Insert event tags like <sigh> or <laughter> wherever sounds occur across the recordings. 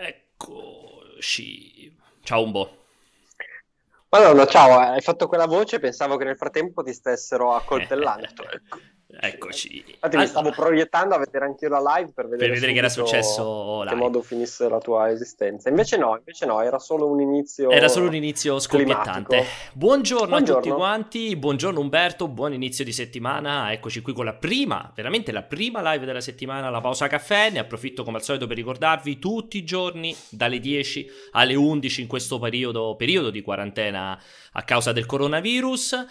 Eccoci. Ciao Umbo. Madonna, ciao, hai fatto quella voce, pensavo che nel frattempo ti stessero accoltellando. ecco. Eccoci. Infatti mi stavo proiettando a vedere anche io la live per vedere, per vedere che era successo in che modo finisse la tua esistenza. Invece no, invece no, era solo un inizio Era solo un inizio scoppiettante. Buongiorno, Buongiorno, a tutti quanti, buongiorno Umberto, buon inizio di settimana. Eccoci qui con la prima, veramente la prima live della settimana, la pausa caffè. Ne approfitto come al solito per ricordarvi tutti i giorni dalle 10 alle 11 in questo periodo, periodo di quarantena a causa del coronavirus.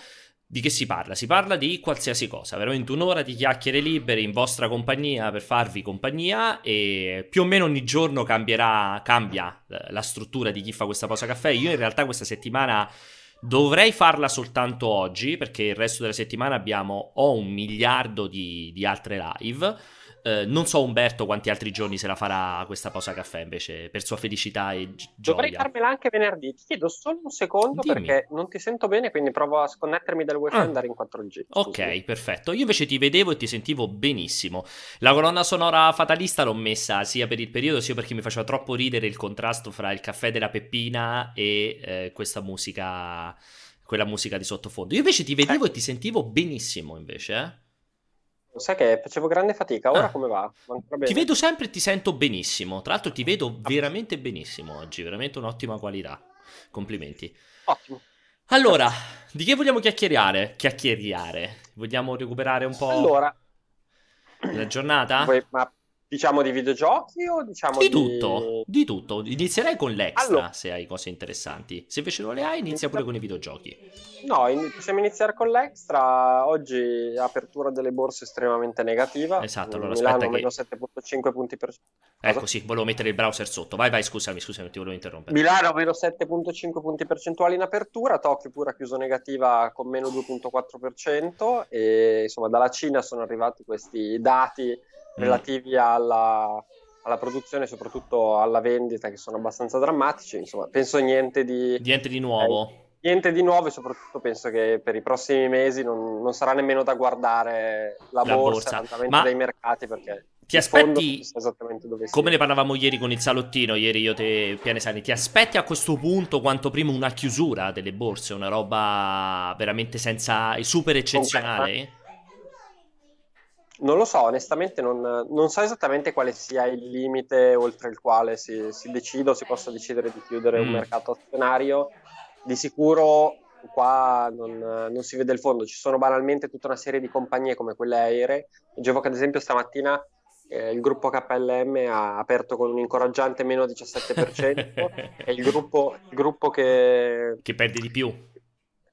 Di che si parla? Si parla di qualsiasi cosa, veramente un'ora di chiacchiere libere in vostra compagnia per farvi compagnia e più o meno ogni giorno cambierà, cambia eh, la struttura di chi fa questa pausa caffè. Io in realtà questa settimana dovrei farla soltanto oggi perché il resto della settimana abbiamo o un miliardo di, di altre live eh, non so Umberto quanti altri giorni se la farà questa pausa caffè invece per sua felicità e gi- gioia. Dovrei farmela anche venerdì. Ti chiedo solo un secondo Dimmi. perché non ti sento bene, quindi provo a sconnettermi dal wifi e Ah. andare in 4G. Ok, perfetto. Io invece ti vedevo e ti sentivo benissimo. La colonna sonora fatalista l'ho messa sia per il periodo sia perché mi faceva troppo ridere il contrasto fra il caffè della Peppina e eh, questa musica, quella musica di sottofondo. Io invece ti vedevo e ti sentivo benissimo invece, eh. Sai che facevo grande fatica, ora Ah. come va? Ti vedo sempre e ti sento benissimo. Tra l'altro ti vedo veramente benissimo oggi, veramente un'ottima qualità. Complimenti. Ottimo. Allora, di che vogliamo chiacchierare? Chiacchierare. Vogliamo recuperare un po' Allora, la giornata? vuoi- ma diciamo di videogiochi o diciamo Di di... tutto, di tutto. Inizierei con l'extra Allora. se hai cose interessanti. Se invece non le hai, inizia pure con i videogiochi. No, in- possiamo iniziare con l'extra. Oggi apertura delle borse estremamente negativa. Esatto, allora Milano aspetta che- meno 7.5 punti per... Ecco, sì, volevo mettere il browser sotto. Vai, vai, scusami, scusami, ti volevo interrompere. Milano meno 7.5 punti percentuali in apertura, Tokyo pure ha chiuso negativa con meno 2.4% e insomma dalla Cina sono arrivati questi dati. Relativi alla, alla produzione e soprattutto alla vendita che sono abbastanza drammatici, insomma penso niente di, Niente di nuovo. niente di nuovo e soprattutto penso che per i prossimi mesi non, non sarà nemmeno da guardare la, La borsa, l'andamento Ma dei mercati perché Ti aspetti, come ne parlavamo ieri con il salottino, ieri io te Pianesani, ti aspetti a questo punto quanto prima una chiusura delle borse, una roba veramente senza, super eccezionale? Non lo so, onestamente non, non so esattamente quale sia il limite oltre il quale si, si decida o si possa decidere di chiudere un Mm. mercato azionario. Di sicuro qua non, non si vede il fondo, ci sono banalmente tutta una serie di compagnie come quelle aeree. Leggevo che ad esempio stamattina eh, il gruppo KLM ha aperto con un incoraggiante meno 17% <laughs> e il gruppo, il gruppo che che perde di più.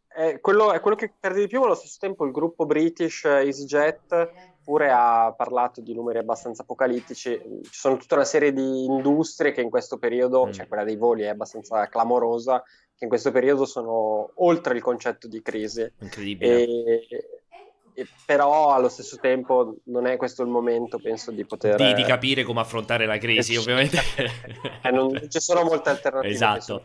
è quello, è quello che perde di più, ma allo stesso tempo il gruppo British EasyJet pure ha parlato di numeri abbastanza apocalittici. Ci sono tutta una serie di industrie che in questo periodo, Mm. cioè quella dei voli è abbastanza clamorosa, che in questo periodo sono oltre il concetto di crisi. Incredibile. E, e però allo stesso tempo non è questo il momento, penso, di poter... Di, di capire come affrontare la crisi, eh, ovviamente. Eh, non, non ci sono molte alternative. Esatto.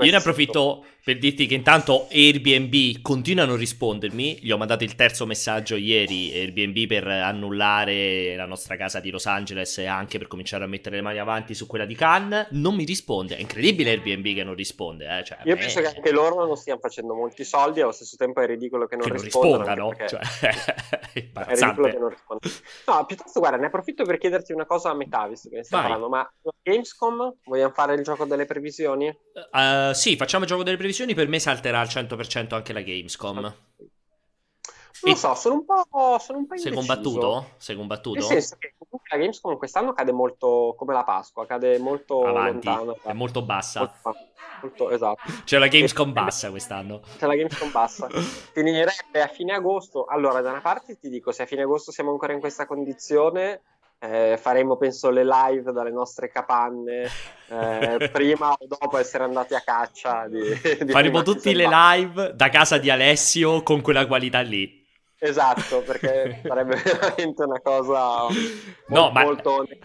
Io ne approfitto per dirti che intanto Airbnb continua a non rispondermi. Gli ho mandato il terzo messaggio ieri, Airbnb per annullare la nostra casa di Los Angeles e anche per cominciare a mettere le mani avanti su quella di Cannes. Non mi risponde. È incredibile Airbnb che non risponde. Eh? Cioè, Io me- penso che anche loro non stiano facendo molti soldi, allo stesso tempo è ridicolo che non, che non rispondano. rispondano. anche perché Cioè, è è ridicolo che non rispondano. No, piuttosto guarda, ne approfitto per chiederti una cosa a metà, visto che ne stiamo Vai. parlando, ma Gamescom, vogliamo fare il gioco delle previsioni? Eh, sì, facciamo il gioco delle previsioni. Per me salterà al 100% anche la Gamescom. Non E- lo so, sono un po', sono un po' Sei combattuto? Sei combattuto? Nel senso che comunque la Gamescom quest'anno cade molto come la Pasqua, cade molto Avanti, lontano. è molto bassa. Molto, molto- esatto. C'è la Gamescom bassa quest'anno. C'è la Gamescom bassa. <laughs> Finirebbe a fine agosto. Allora, da una parte ti dico, se a fine agosto siamo ancora in questa condizione, eh, faremo penso le live dalle nostre capanne eh, <laughs> prima o dopo essere andati a caccia di, di Faremo tutti le live da casa di Alessio con quella qualità lì. Esatto, <laughs> perché sarebbe <laughs> veramente una cosa No, molto, ma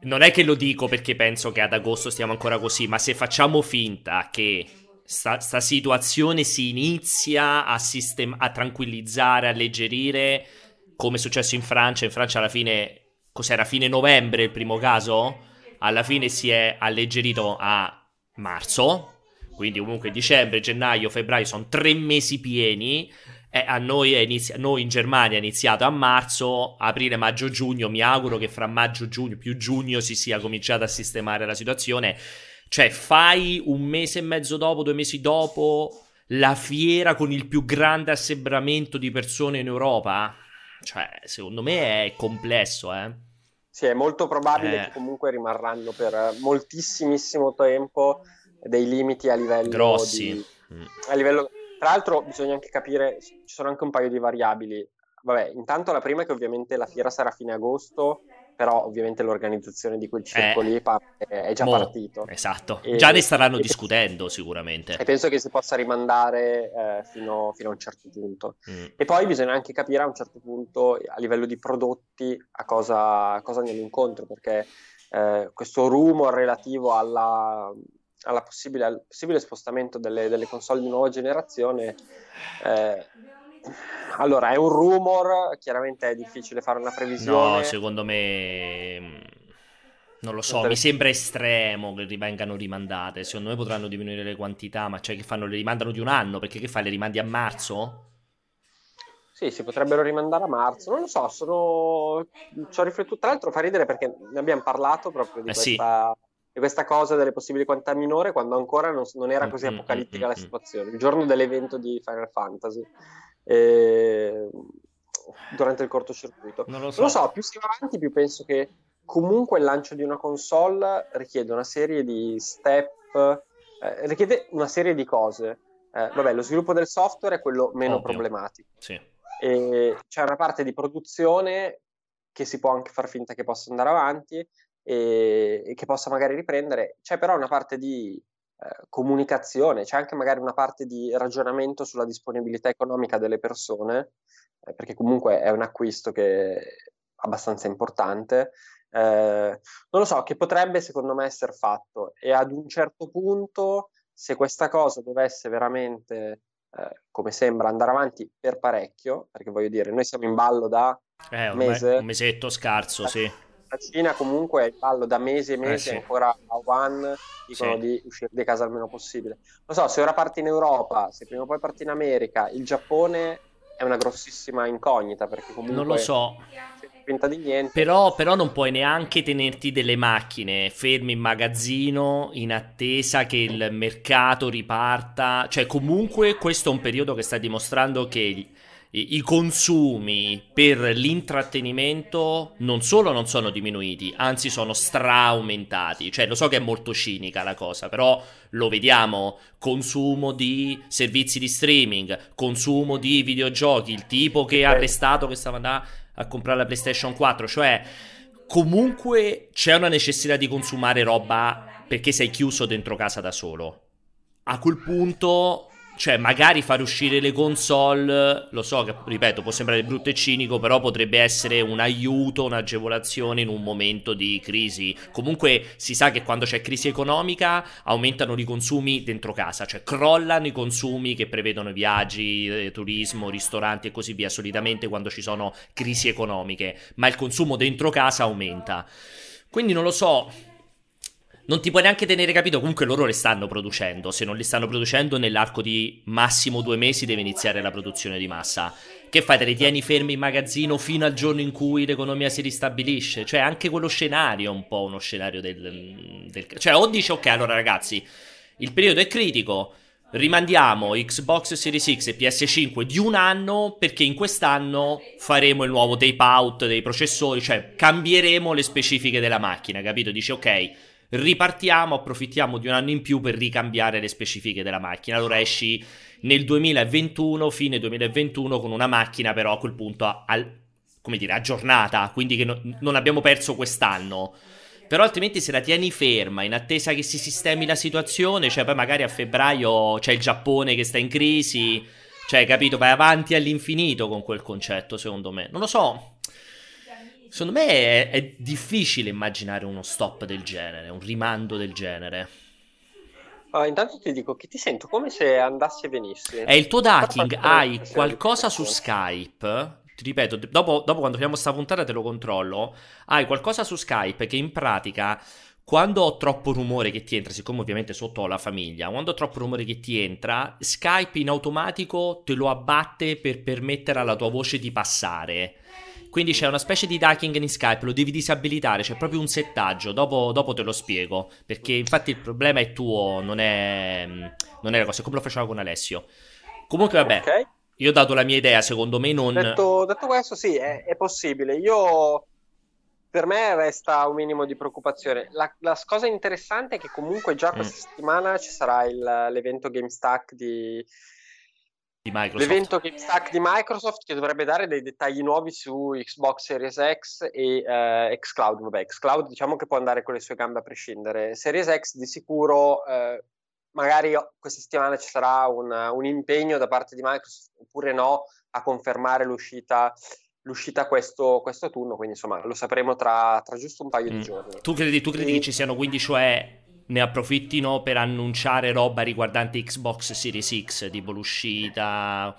non è che lo dico perché penso che ad agosto stiamo ancora così, ma se facciamo finta che sta, sta situazione si inizia a, sistem- a tranquillizzare, alleggerire, come è successo in Francia, in Francia alla fine, cos'era, fine novembre il primo caso? alla fine si è alleggerito a marzo, quindi comunque dicembre, gennaio, febbraio sono tre mesi pieni. Eh, a noi, inizi- noi, in Germania è iniziato a marzo, aprile, maggio, giugno. Mi auguro che fra maggio, giugno, più giugno si sia cominciata a sistemare la situazione. Cioè, fai un mese e mezzo dopo, due mesi dopo, la fiera con il più grande assembramento di persone in Europa? Cioè, secondo me è complesso, eh. Sì, è molto probabile eh. che comunque rimarranno per moltissimissimo tempo dei limiti a livello grossi. Di, mm. a livello, tra l'altro bisogna anche capire, ci sono anche un paio di variabili. Vabbè, intanto la prima è che ovviamente la fiera sarà a fine agosto però ovviamente l'organizzazione di quel circo eh, lì è già mo, partito. Esatto, e, già ne staranno discutendo sicuramente. E penso che si possa rimandare eh, fino, fino, a un certo punto. Mm. E poi bisogna anche capire a un certo punto a livello di prodotti a cosa, a cosa andiamo incontro, perché eh, questo rumor relativo alla, alla possibile, al possibile spostamento delle, delle, console di nuova generazione eh, allora, è un rumor, chiaramente è difficile fare una previsione. No, secondo me mm, non lo so, mi sembra estremo che vengano rimandate. Secondo me potranno diminuire le quantità, ma cioè che fanno? Le rimandano di un anno? Perché che fai? Le rimandi a marzo? Sì, si potrebbero rimandare a marzo. Non lo so, sono... ci ho riflettuto. Tra l'altro fa ridere perché ne abbiamo parlato proprio di, eh questa... Sì. Di questa cosa delle possibili quantità minore quando ancora non, non era così mm, mm, apocalittica mm, la situazione. Il giorno dell'evento di Final Fantasy eh, durante il cortocircuito. Non lo, so. non lo so, più si va avanti, più penso che comunque il lancio di una console richiede una serie di step, eh, richiede una serie di cose. Eh, vabbè, lo sviluppo del software è quello meno Ovvio. problematico. Sì. E c'è una parte di produzione che si può anche far finta che possa andare avanti e, e che possa magari riprendere. C'è però una parte di eh, comunicazione, c'è anche magari una parte di ragionamento sulla disponibilità economica delle persone, eh, perché comunque è un acquisto che è abbastanza importante. Eh, non lo so, che potrebbe secondo me essere fatto e ad un certo punto, se questa cosa dovesse veramente, eh, come sembra, andare avanti per parecchio, perché voglio dire, noi siamo in ballo da eh, un mese, un mesetto scarso, sì la Cina comunque è in ballo da mesi e mesi, eh sì. ancora a One dicono sì. di uscire di casa il meno possibile. Non so, se ora parti in Europa, se prima o poi parti in America, il Giappone è una grossissima incognita perché comunque... Non lo so. Finta di niente. Però, però non puoi neanche tenerti delle macchine fermi in magazzino in attesa che il mercato riparta. Cioè, comunque questo è un periodo che sta dimostrando che i consumi per l'intrattenimento non solo non sono diminuiti, anzi sono straaumentati. Cioè, lo so che è molto cinica la cosa, però lo vediamo. Consumo di servizi di streaming, consumo di videogiochi, il tipo che ha arrestato che stava andando a comprare la PlayStation 4, cioè comunque c'è una necessità di consumare roba perché sei chiuso dentro casa da solo. A quel punto cioè, magari fare uscire le console, lo so che, ripeto, può sembrare brutto e cinico, però potrebbe essere un aiuto, un'agevolazione in un momento di crisi. Comunque si sa che quando c'è crisi economica aumentano i consumi dentro casa, cioè crollano i consumi che prevedono viaggi, eh, turismo, ristoranti e così via, solitamente quando ci sono crisi economiche, ma il consumo dentro casa aumenta. Quindi non lo so, non ti puoi neanche tenere capito. Comunque loro le stanno producendo. Se non le stanno producendo, nell'arco di massimo due mesi deve iniziare la produzione di massa. Che fai? Te li tieni fermi in magazzino fino al giorno in cui l'economia si ristabilisce? Cioè, anche quello scenario è un po' uno scenario del. del cioè, o dici, ok, allora ragazzi, il periodo è critico. Rimandiamo Xbox Series X e PS5 di un anno perché in quest'anno faremo il nuovo tape out dei processori, cioè cambieremo le specifiche della macchina, capito? Dici ok, ripartiamo, approfittiamo di un anno in più per ricambiare le specifiche della macchina. Allora esci nel 2021, fine 2021, con una macchina però a quel punto al, come dire, aggiornata, quindi che no, non abbiamo perso quest'anno. Però altrimenti se la tieni ferma in attesa che si sistemi la situazione, cioè poi magari a febbraio c'è il Giappone che sta in crisi, cioè capito, vai avanti all'infinito con quel concetto secondo me. Non lo so, Secondo me è, è, difficile immaginare uno stop del genere, un rimando del genere. Uh, intanto ti dico che ti sento come se andassi e venissi. È il tuo ducking, hai qualcosa su Skype? Ti ripeto, dopo, dopo quando finiamo sta puntata te lo controllo. Hai qualcosa su Skype che in pratica quando ho troppo rumore che ti entra, siccome ovviamente sotto ho la famiglia, quando ho troppo rumore che ti entra, Skype in automatico te lo abbatte per permettere alla tua voce di passare. Quindi c'è una specie di ducking in Skype, lo devi disabilitare, c'è proprio un settaggio, dopo, dopo te lo spiego, perché infatti il problema è tuo, non è, non è la cosa, è come lo faceva con Alessio. Comunque vabbè, okay. io ho dato la mia idea, secondo me non... Detto, detto questo sì, è, è possibile, io per me resta un minimo di preoccupazione. La, la cosa interessante è che comunque già questa mm. settimana ci sarà il, l'evento GameStack di. L'evento GameStack di Microsoft che dovrebbe dare dei dettagli nuovi su Xbox Series X e uh, xCloud. Vabbè, xCloud diciamo che può andare con le sue gambe a prescindere. Series X di sicuro, uh, magari questa settimana ci sarà un, un impegno da parte di Microsoft oppure no a confermare l'uscita l'uscita questo, questo autunno, quindi insomma lo sapremo tra, tra giusto un paio mm. di giorni. Tu credi, tu credi e... che ci siano quindi, cioè, ne approfittino per annunciare roba riguardante Xbox Series X, tipo l'uscita,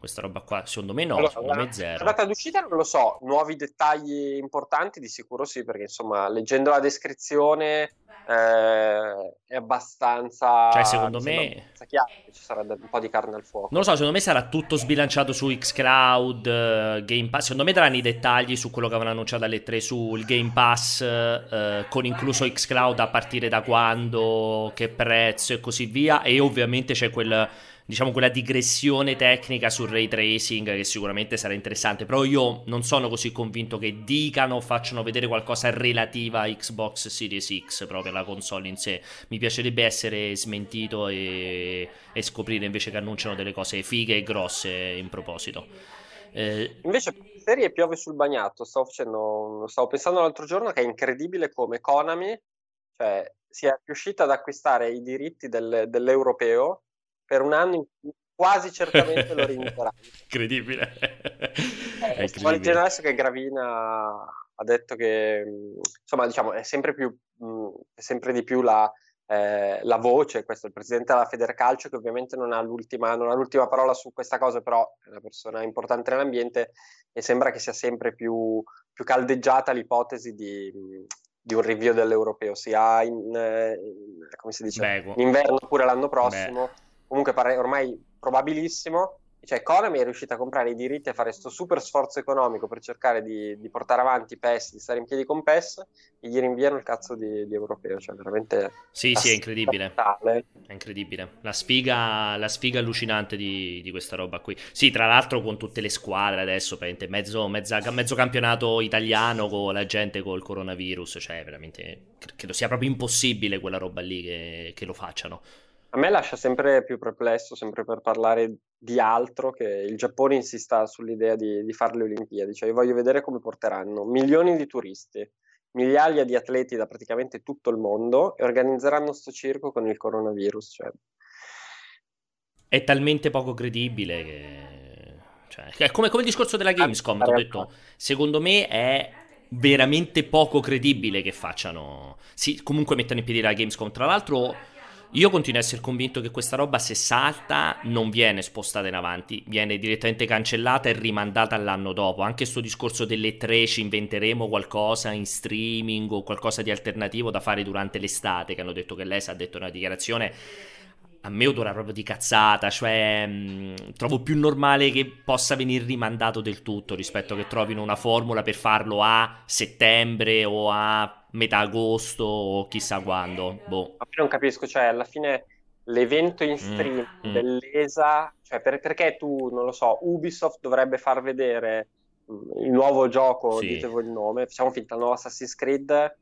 questa roba qua? Secondo me no, allora, secondo me zero. La data d'uscita non lo so, nuovi dettagli importanti di sicuro sì, perché insomma, leggendo la descrizione eh, è abbastanza. Cioè, secondo me. Chiaro, ci sarà un po' di carne al fuoco. Non lo so, secondo me sarà tutto sbilanciato su Xcloud, uh, Game Pass. Secondo me daranno i dettagli su quello che avevano annunciato alle 3 sul Game Pass, uh, con incluso Xcloud a partire da quando, che prezzo e così via. E ovviamente c'è quel diciamo quella digressione tecnica sul ray tracing che sicuramente sarà interessante, però io non sono così convinto che dicano o facciano vedere qualcosa relativa a Xbox Series X, proprio la console in sé. Mi piacerebbe essere smentito e, e scoprire invece che annunciano delle cose fighe e grosse in proposito. Eh... Invece serie piove sul bagnato, stavo, facendo, stavo pensando l'altro giorno che è incredibile come Konami cioè, sia riuscita ad acquistare i diritti del, dell'europeo per un anno in cui quasi certamente lo rinnoveranno. <laughs> incredibile. Eh, leggendo adesso che Gravina ha detto che insomma diciamo è sempre più è sempre di più la, eh, la voce, questo il presidente della Federcalcio che ovviamente non ha, l'ultima, non ha l'ultima parola su questa cosa, però è una persona importante nell'ambiente e sembra che sia sempre più, più caldeggiata l'ipotesi di, di un review dell'europeo, sia in, eh, in, come si dice, Beh, in inverno oppure l'anno prossimo. Beh comunque pare ormai probabilissimo. Cioè, Konami è riuscita a comprare i diritti a fare questo super sforzo economico per cercare di, di, portare avanti PES, di stare in piedi con PES, e gli rinviano il cazzo di, di europeo. Cioè, veramente. Sì, sì, è incredibile. Totale. È incredibile. La sfiga, la sfiga allucinante di, di, questa roba qui. Sì, tra l'altro, con tutte le squadre adesso, mezzo, mezza, mezzo campionato italiano con la gente col coronavirus. Cioè, veramente. Credo sia proprio impossibile quella roba lì che, che lo facciano. A me lascia sempre più perplesso, sempre per parlare di altro, che il Giappone insista sull'idea di, di fare le Olimpiadi. Cioè, io voglio vedere come porteranno milioni di turisti, migliaia di atleti da praticamente tutto il mondo e organizzeranno sto circo con il coronavirus. Cioè. È talmente poco credibile che... Cioè, è come, come il discorso della Gamescom, ho detto, secondo me è veramente poco credibile che facciano... Sì, comunque mettono in piedi la Gamescom. Tra l'altro io continuo a essere convinto che questa roba, se salta, non viene spostata in avanti, viene direttamente cancellata e rimandata all'anno dopo. Anche questo discorso delle tre ci inventeremo qualcosa in streaming o qualcosa di alternativo da fare durante l'estate, che hanno detto che lei si ha detto nella dichiarazione a me odora proprio di cazzata, cioè mh, mm, trovo più normale che possa venire rimandato del tutto rispetto che trovino una formula per farlo a settembre o a metà agosto o chissà quando. Boh. Ma non capisco, cioè alla fine l'evento in mm, stream mm, dell'ESA, cioè per, perché tu, non lo so, Ubisoft dovrebbe far vedere mm, il nuovo gioco, sì. ditevo il nome, facciamo finta, il nuovo Assassin's Creed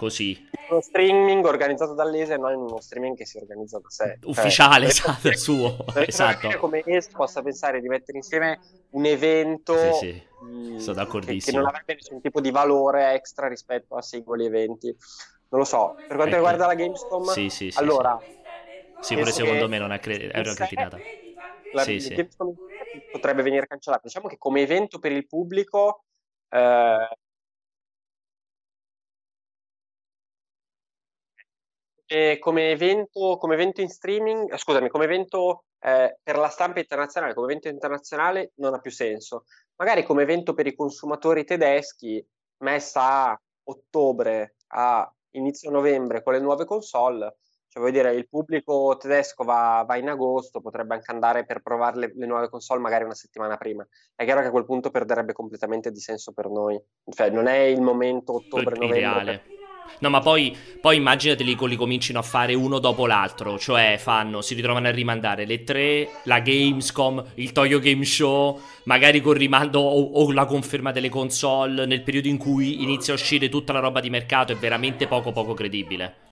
così. Uno streaming organizzato dall'ESA e non uno streaming che si organizza da sé. Cioè, Ufficiale, cioè, esatto, il suo. <laughs> esatto. come ESA possa pensare di mettere insieme un evento sì, sì. Sono d'accordissimo. Che, che non avrebbe nessun tipo di valore extra rispetto a singoli eventi. Non lo so. Per quanto ecco. riguarda la Gamescom, sì, sì, sì, allora... Sì, pure secondo me non è, cre- è una cretinata. La, sì, sì. potrebbe venire cancellata. Diciamo che come evento per il pubblico eh, E come evento, come evento in streaming, eh, scusami, come evento eh, per la stampa internazionale, come evento internazionale non ha più senso. Magari come evento per i consumatori tedeschi, messa a ottobre a inizio novembre con le nuove console, cioè vuol dire il pubblico tedesco va, va in agosto, potrebbe anche andare per provare le, le, nuove console magari una settimana prima. È chiaro che a quel punto perderebbe completamente di senso per noi, cioè non è il momento ottobre-novembre. No, ma poi, poi immaginateli che li comincino a fare uno dopo l'altro, cioè fanno, si ritrovano a rimandare le tre, la Gamescom, il Toyo Game Show, magari con rimando o, o, la conferma delle console nel periodo in cui inizia a uscire tutta la roba di mercato, è veramente poco poco credibile.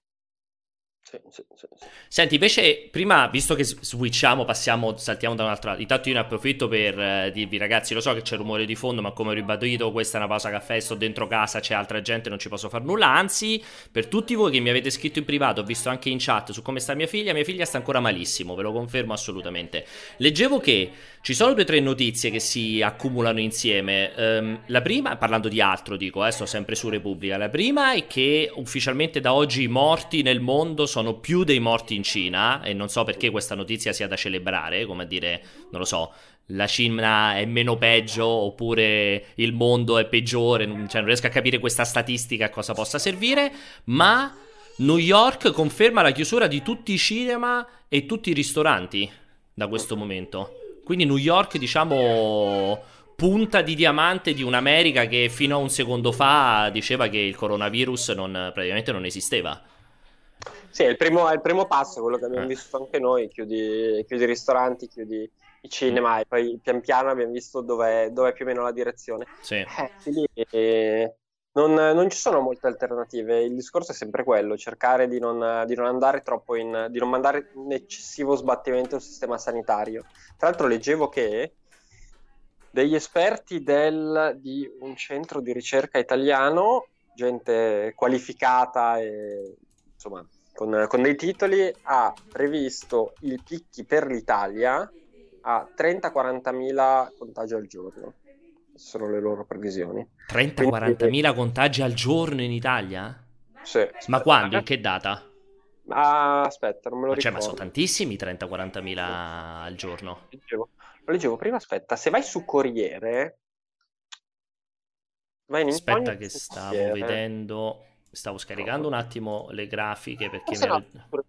Sì, sì, sì, Senti, invece, prima, visto che switchiamo, passiamo, saltiamo da un'altra. Intanto io ne approfitto per eh, dirvi, ragazzi, lo so che c'è rumore di fondo, ma come ho ribadito, questa è una pausa caffè, sto dentro casa, c'è altra gente, non ci posso fare nulla. Anzi, per tutti voi che mi avete scritto in privato, ho visto anche in chat su come sta mia figlia, mia figlia sta ancora malissimo, ve lo confermo assolutamente. Leggevo che ci sono due o tre notizie che si accumulano insieme. Um, la prima, parlando di altro, dico, eh, sto sempre su Repubblica. La prima è che ufficialmente da oggi i morti nel mondo sono più dei morti in Cina. E non so perché questa notizia sia da celebrare, come a dire, non lo so, la Cina è meno peggio oppure il mondo è peggiore. Cioè, non riesco a capire questa statistica a cosa possa servire. Ma New York conferma la chiusura di tutti i cinema e tutti i ristoranti da questo momento. Quindi New York, diciamo, punta di diamante di un'America che fino a un secondo fa diceva che il coronavirus non, praticamente non esisteva. Sì, è il primo, è il primo passo, quello che abbiamo eh. visto anche noi, chiudi, chiudi i ristoranti, chiudi i cinema mm. e poi pian piano abbiamo visto dove è più o meno la direzione. Sì. Eh, quindi, eh, non, non, ci sono molte alternative, il discorso è sempre quello, cercare di non, di non andare troppo in, di non mandare un eccessivo sbattimento al sistema sanitario. Tra l'altro leggevo che degli esperti del, di un centro di ricerca italiano, gente qualificata e insomma con, con dei titoli, ha previsto i picchi per l'Italia a 30-40 mila contagi al giorno. Sono le loro previsioni. 30-40 mila contagi al giorno in Italia? Sì. Ma quando? In che data? Ah, aspetta, non me lo ma ricordo. Cioè, ma sono tantissimi 30-40 mila al giorno. Leggevo. Lo leggevo prima, aspetta, se vai su Corriere... Vai in aspetta che stavo Corriere. vedendo... Stavo scaricando un attimo le grafiche perché... mi no, ero...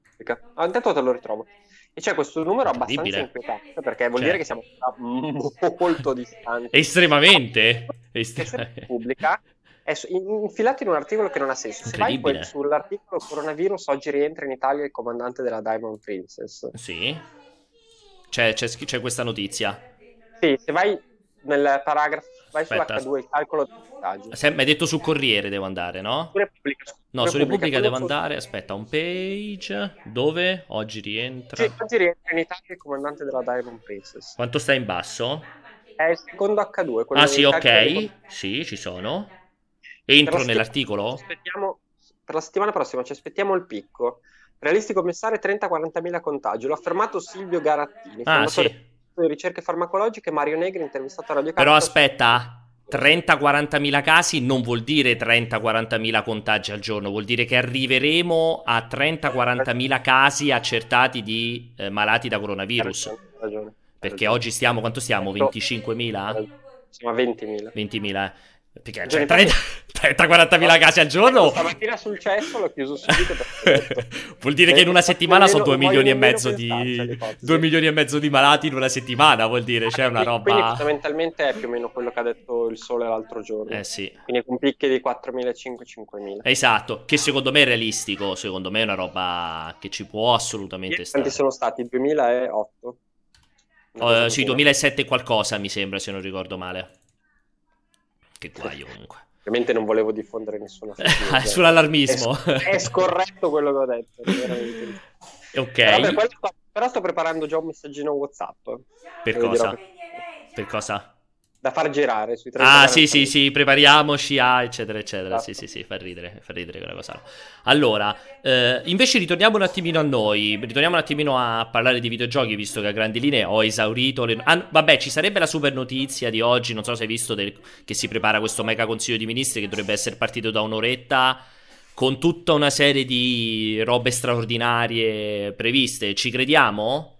ah, intanto te lo ritrovo. E c'è questo numero abbastanza inquietante perché vuol cioè... dire che siamo molto distanti. Estremamente. Estremamente. pubblica è infilato in un articolo che non ha senso. Se vai poi sull'articolo coronavirus, oggi rientra in Italia il comandante della Diamond Princess. Sì. C'è, c'è, c'è questa notizia. Sì, se vai nel paragrafo, vai Aspetta. su H2, il calcolo dei contagi. Se, mi hai detto su Corriere devo andare, no? Su Repubblica. No, su Repubblica devo andare. Aspetta, un page. Dove? Oggi rientra. Sì, oggi rientra in Italia il comandante della Diamond Princess. Quanto sta in basso? È il secondo H2. Ah, sì, ok. Sì, ci sono. Entro nell'articolo? Aspettiamo, per la settimana prossima ci aspettiamo il picco. Realistico pensare 30-40 mila contagi. L'ha affermato Silvio Garattini, ah, sì. Di ricerche farmacologiche, Mario Negri, intervistato a Radio Però aspetta, 30-40 mila casi non vuol dire 30-40 mila contagi al giorno, vuol dire che arriveremo a 30-40 mila casi accertati di eh, malati da coronavirus. Ragione, Perché ragione. oggi stiamo, quanto stiamo? 25 mila? Siamo a 20.000. 20.000. Eh. Perché cioè, 30, 30-40 mila casi al giorno? Stamattina sul cesso l'ho chiuso subito. <laughs> Vuol dire che in una settimana sono 2 milioni e mezzo di 2 milioni e mezzo di malati in una settimana, vuol dire, c'è cioè una roba... Quindi fondamentalmente è più o meno quello che ha detto il Sole l'altro giorno. Eh sì. Quindi con picchi di 4.500-5.000. Esatto, che secondo me è realistico, secondo me è una roba che ci può assolutamente stare. Quanti sono stati? 2008? Uh, sì, 2007 qualcosa mi sembra, se non ricordo male. Che guaio comunque. Ovviamente non volevo diffondere nessuna <laughs> Sull'allarmismo. È, è, scorretto quello che ho detto. ok. Però, sto, però, sto, preparando già un messaggino WhatsApp. Per cosa? Per cosa? Da far girare sui tre Ah, sì, sì, sì, prepariamoci a eccetera, eccetera. Esatto. Sì, sì, sì, fa ridere, fa ridere quella cosa. Allora, eh, invece ritorniamo un attimino a noi, ritorniamo un attimino a parlare di videogiochi, visto che a grandi linee ho esaurito le... Ah, vabbè, ci sarebbe la super notizia di oggi, non so se hai visto del... che si prepara questo mega consiglio di ministri che dovrebbe essere partito da un'oretta con tutta una serie di robe straordinarie previste. Ci crediamo?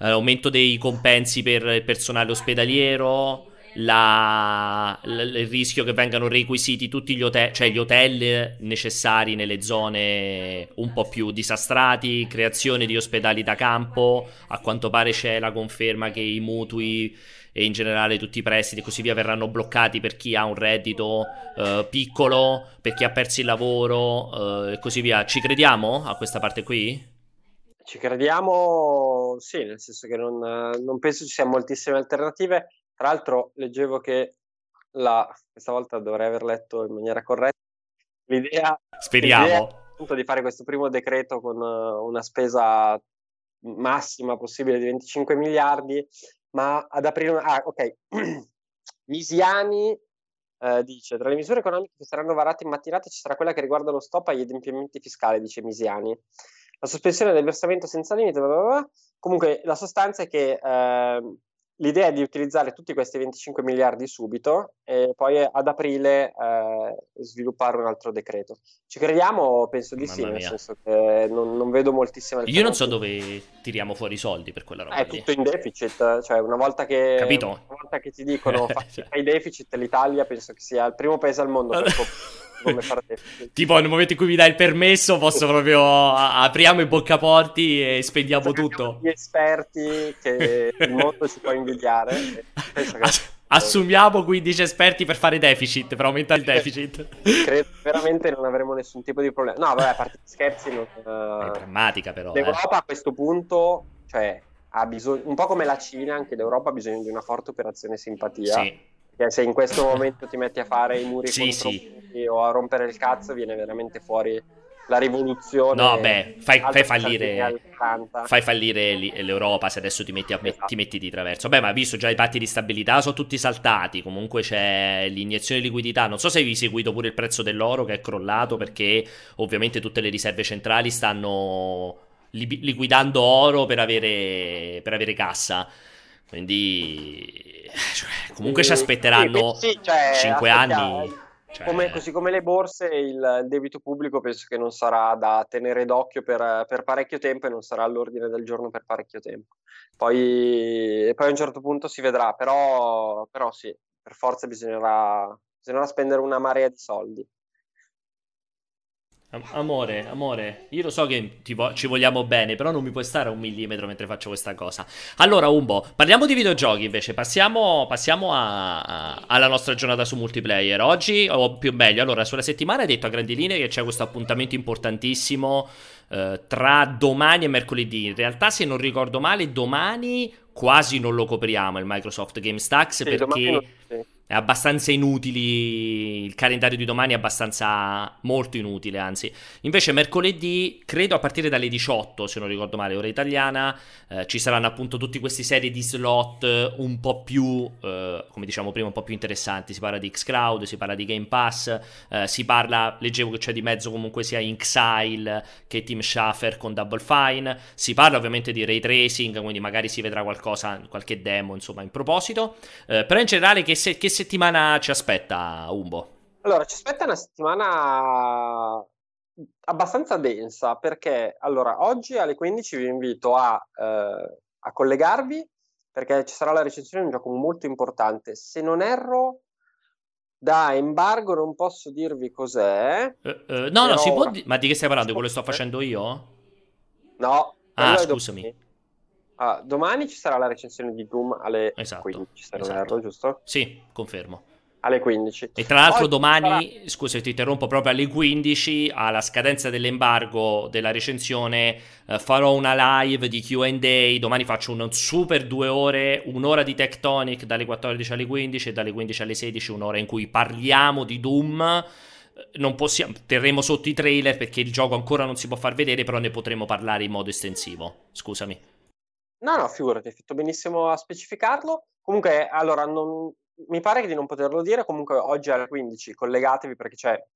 Eh, aumento dei compensi per il personale ospedaliero la, l- il rischio che vengano requisiti tutti gli hotel, cioè gli hotel necessari nelle zone un po' più disastrati, creazione di ospedali da campo, a quanto pare c'è la conferma che i mutui e in generale tutti i prestiti e così via verranno bloccati per chi ha un reddito eh, piccolo, per chi ha perso il lavoro eh, e così via. Ci crediamo a questa parte qui? Ci crediamo, sì, nel senso che non, non penso ci siano moltissime alternative. Tra l'altro leggevo che la, questa volta dovrei aver letto in maniera corretta l'idea, Speriamo. l'idea appunto di fare questo primo decreto con una spesa massima possibile di 25 miliardi ma ad aprire... Ah, ok. <clears throat> Misiani eh, dice, tra le misure economiche che saranno varate in mattinata ci sarà quella che riguarda lo stop agli adempimenti fiscali, dice Misiani. La sospensione del versamento senza limite, bla bla bla. comunque la sostanza è che eh, l'idea è di utilizzare tutti questi 25 miliardi subito e poi ad aprile eh, sviluppare un altro decreto. Ci crediamo? Penso di Mamma sì, mia. nel senso che non, non vedo moltissime Io non so dove tiriamo fuori i soldi per quella roba. È tutto in deficit, cioè una volta che, Capito? Una volta che ti dicono <laughs> fai, fai deficit, l'Italia penso che sia il primo paese al mondo per <laughs> come fare deficit. <laughs> Tipo nel momento in cui mi dai il permesso posso proprio apriamo i boccaporti e spendiamo cioè, tutto. Gli esperti che il mondo ci può invidiare. Che... Assumiamo 15 esperti per fare deficit, per aumentare il deficit. Credo veramente non avremo nessun tipo di problema. No, vabbè, a parte gli scherzi. Non, uh... È drammatica, però. L'Europa eh. a questo punto, cioè, ha bisogno, un po' come la Cina, anche l'Europa ha bisogno di una forte operazione simpatia. Sì. Perché se in questo momento ti metti a fare i muri sì, sì. o a rompere il cazzo, viene veramente fuori la rivoluzione. No, beh, fai, fai fallire, fai fallire l'Europa se adesso ti metti, a, esatto. ti metti di traverso. Beh, ma visto già i patti di stabilità sono tutti saltati. Comunque c'è l'iniezione di liquidità. Non so se hai seguito pure il prezzo dell'oro che è crollato perché ovviamente tutte le riserve centrali stanno li- liquidando oro per avere, per avere cassa. Quindi, cioè, comunque sì, ci aspetteranno sì, cioè, 5 anni. Cioè... Come, così come le borse, il, il, debito pubblico penso che non sarà da tenere d'occhio per, per, parecchio tempo e non sarà all'ordine del giorno per parecchio tempo. Poi, poi a un certo punto si vedrà, però, però sì, per forza bisognerà, bisognerà spendere una marea di soldi. Amore, amore, io lo so che vo- ci vogliamo bene, però non mi puoi stare a un millimetro mentre faccio questa cosa. Allora, Umbo, parliamo di videogiochi invece. Passiamo, passiamo a, a, alla nostra giornata su multiplayer. Oggi, o più meglio, allora, sulla settimana hai detto a grandi linee che c'è questo appuntamento importantissimo eh, tra domani e mercoledì. In realtà, se non ricordo male, domani quasi non lo copriamo il Microsoft Game Stacks sì, perché è abbastanza inutili. Il calendario di domani è abbastanza molto inutile, anzi. Invece, mercoledì, credo a partire dalle 18, se non ricordo male, ora italiana, eh, ci saranno appunto tutti questi serie di slot un po' più, eh, come diciamo prima, un po' più interessanti. Si parla di Xcloud, si parla di Game Pass, eh, si parla, leggevo che c'è di mezzo comunque sia Inxile che Team Schaffer con Double Fine. Si parla ovviamente di ray tracing, quindi magari si vedrà qualcosa, qualche demo, insomma, in proposito. Eh, però in generale, che, se, che settimana ci aspetta, Umbo? Allora, ci aspetta una settimana abbastanza densa perché allora oggi alle 15 vi invito a, eh, a collegarvi perché ci sarà la recensione di un gioco molto importante. Se non erro, da embargo non posso dirvi cos'è. Uh, uh, no, no, si può di- ma di che stai parlando? Di quello che sto facendo io? No. Ah, scusami. Domani. Ah, domani ci sarà la recensione di Doom alle esatto, 15, se non esatto. erro, giusto? Sì, confermo alle 15. E tra l'altro Oggi domani, sarà... scusa ti interrompo, proprio alle 15, alla scadenza dell'embargo della recensione, eh, farò una live di Q&A, domani faccio un super due ore, un'ora di Tectonic dalle 14 alle 15 e dalle 15 alle 16, un'ora in cui parliamo di Doom. Eh, non possiamo, terremo sotto i trailer perché il gioco ancora non si può far vedere, però ne potremo parlare in modo estensivo. Scusami. No, no, figurati, hai fatto benissimo a specificarlo. Comunque, allora, non, mi pare di non poterlo dire, comunque oggi alle 15 collegatevi perché c'è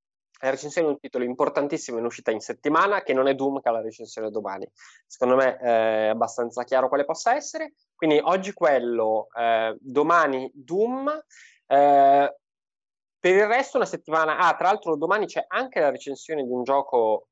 la recensione di un titolo importantissimo in uscita in settimana che non è Doom che ha la recensione domani. Secondo me è abbastanza chiaro quale possa essere. Quindi oggi quello, eh, domani Doom. Eh, per il resto una settimana... Ah, tra l'altro domani c'è anche la recensione di un gioco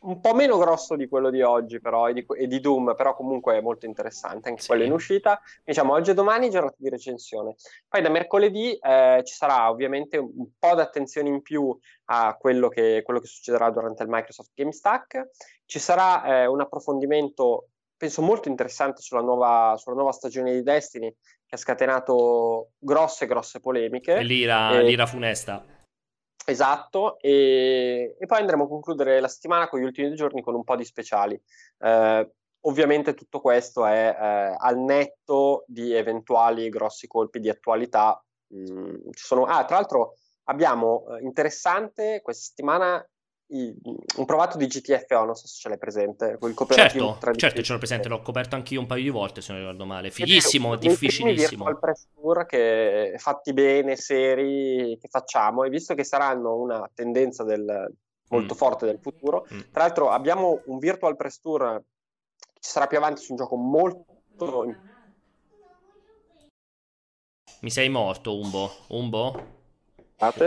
un po' meno grosso di quello di oggi, però, e di, e di Doom, però comunque è molto interessante, anche sì. quello in uscita. Diciamo, oggi e domani giornata di recensione. Poi da mercoledì eh, ci sarà ovviamente un, po' d'attenzione in più a quello che, quello che succederà durante il Microsoft Game Stack. Ci sarà eh, un approfondimento, penso molto interessante, sulla nuova, sulla nuova stagione di Destiny, che ha scatenato grosse, grosse polemiche. L'ira, e... l'ira funesta. Esatto, e, e, poi andremo a concludere la settimana con gli ultimi due giorni con un po' di speciali. Eh, ovviamente tutto questo è eh, al netto di eventuali grossi colpi di attualità. Mm, sono... Ah, tra l'altro abbiamo eh, interessante questa settimana un provato di GTFO, non so se ce l'hai presente, quel cooperativo certo, certo ce l'ho presente, l'ho coperto anch'io un paio di volte se non ricordo male, fighissimo, è difficilissimo. Il press tour che fatti bene, seri, che facciamo e visto che saranno una tendenza del, molto mm. forte del futuro, mm. tra l'altro abbiamo un virtual press tour che ci sarà più avanti su un gioco molto... Mi sei morto, Umbo? Umbo?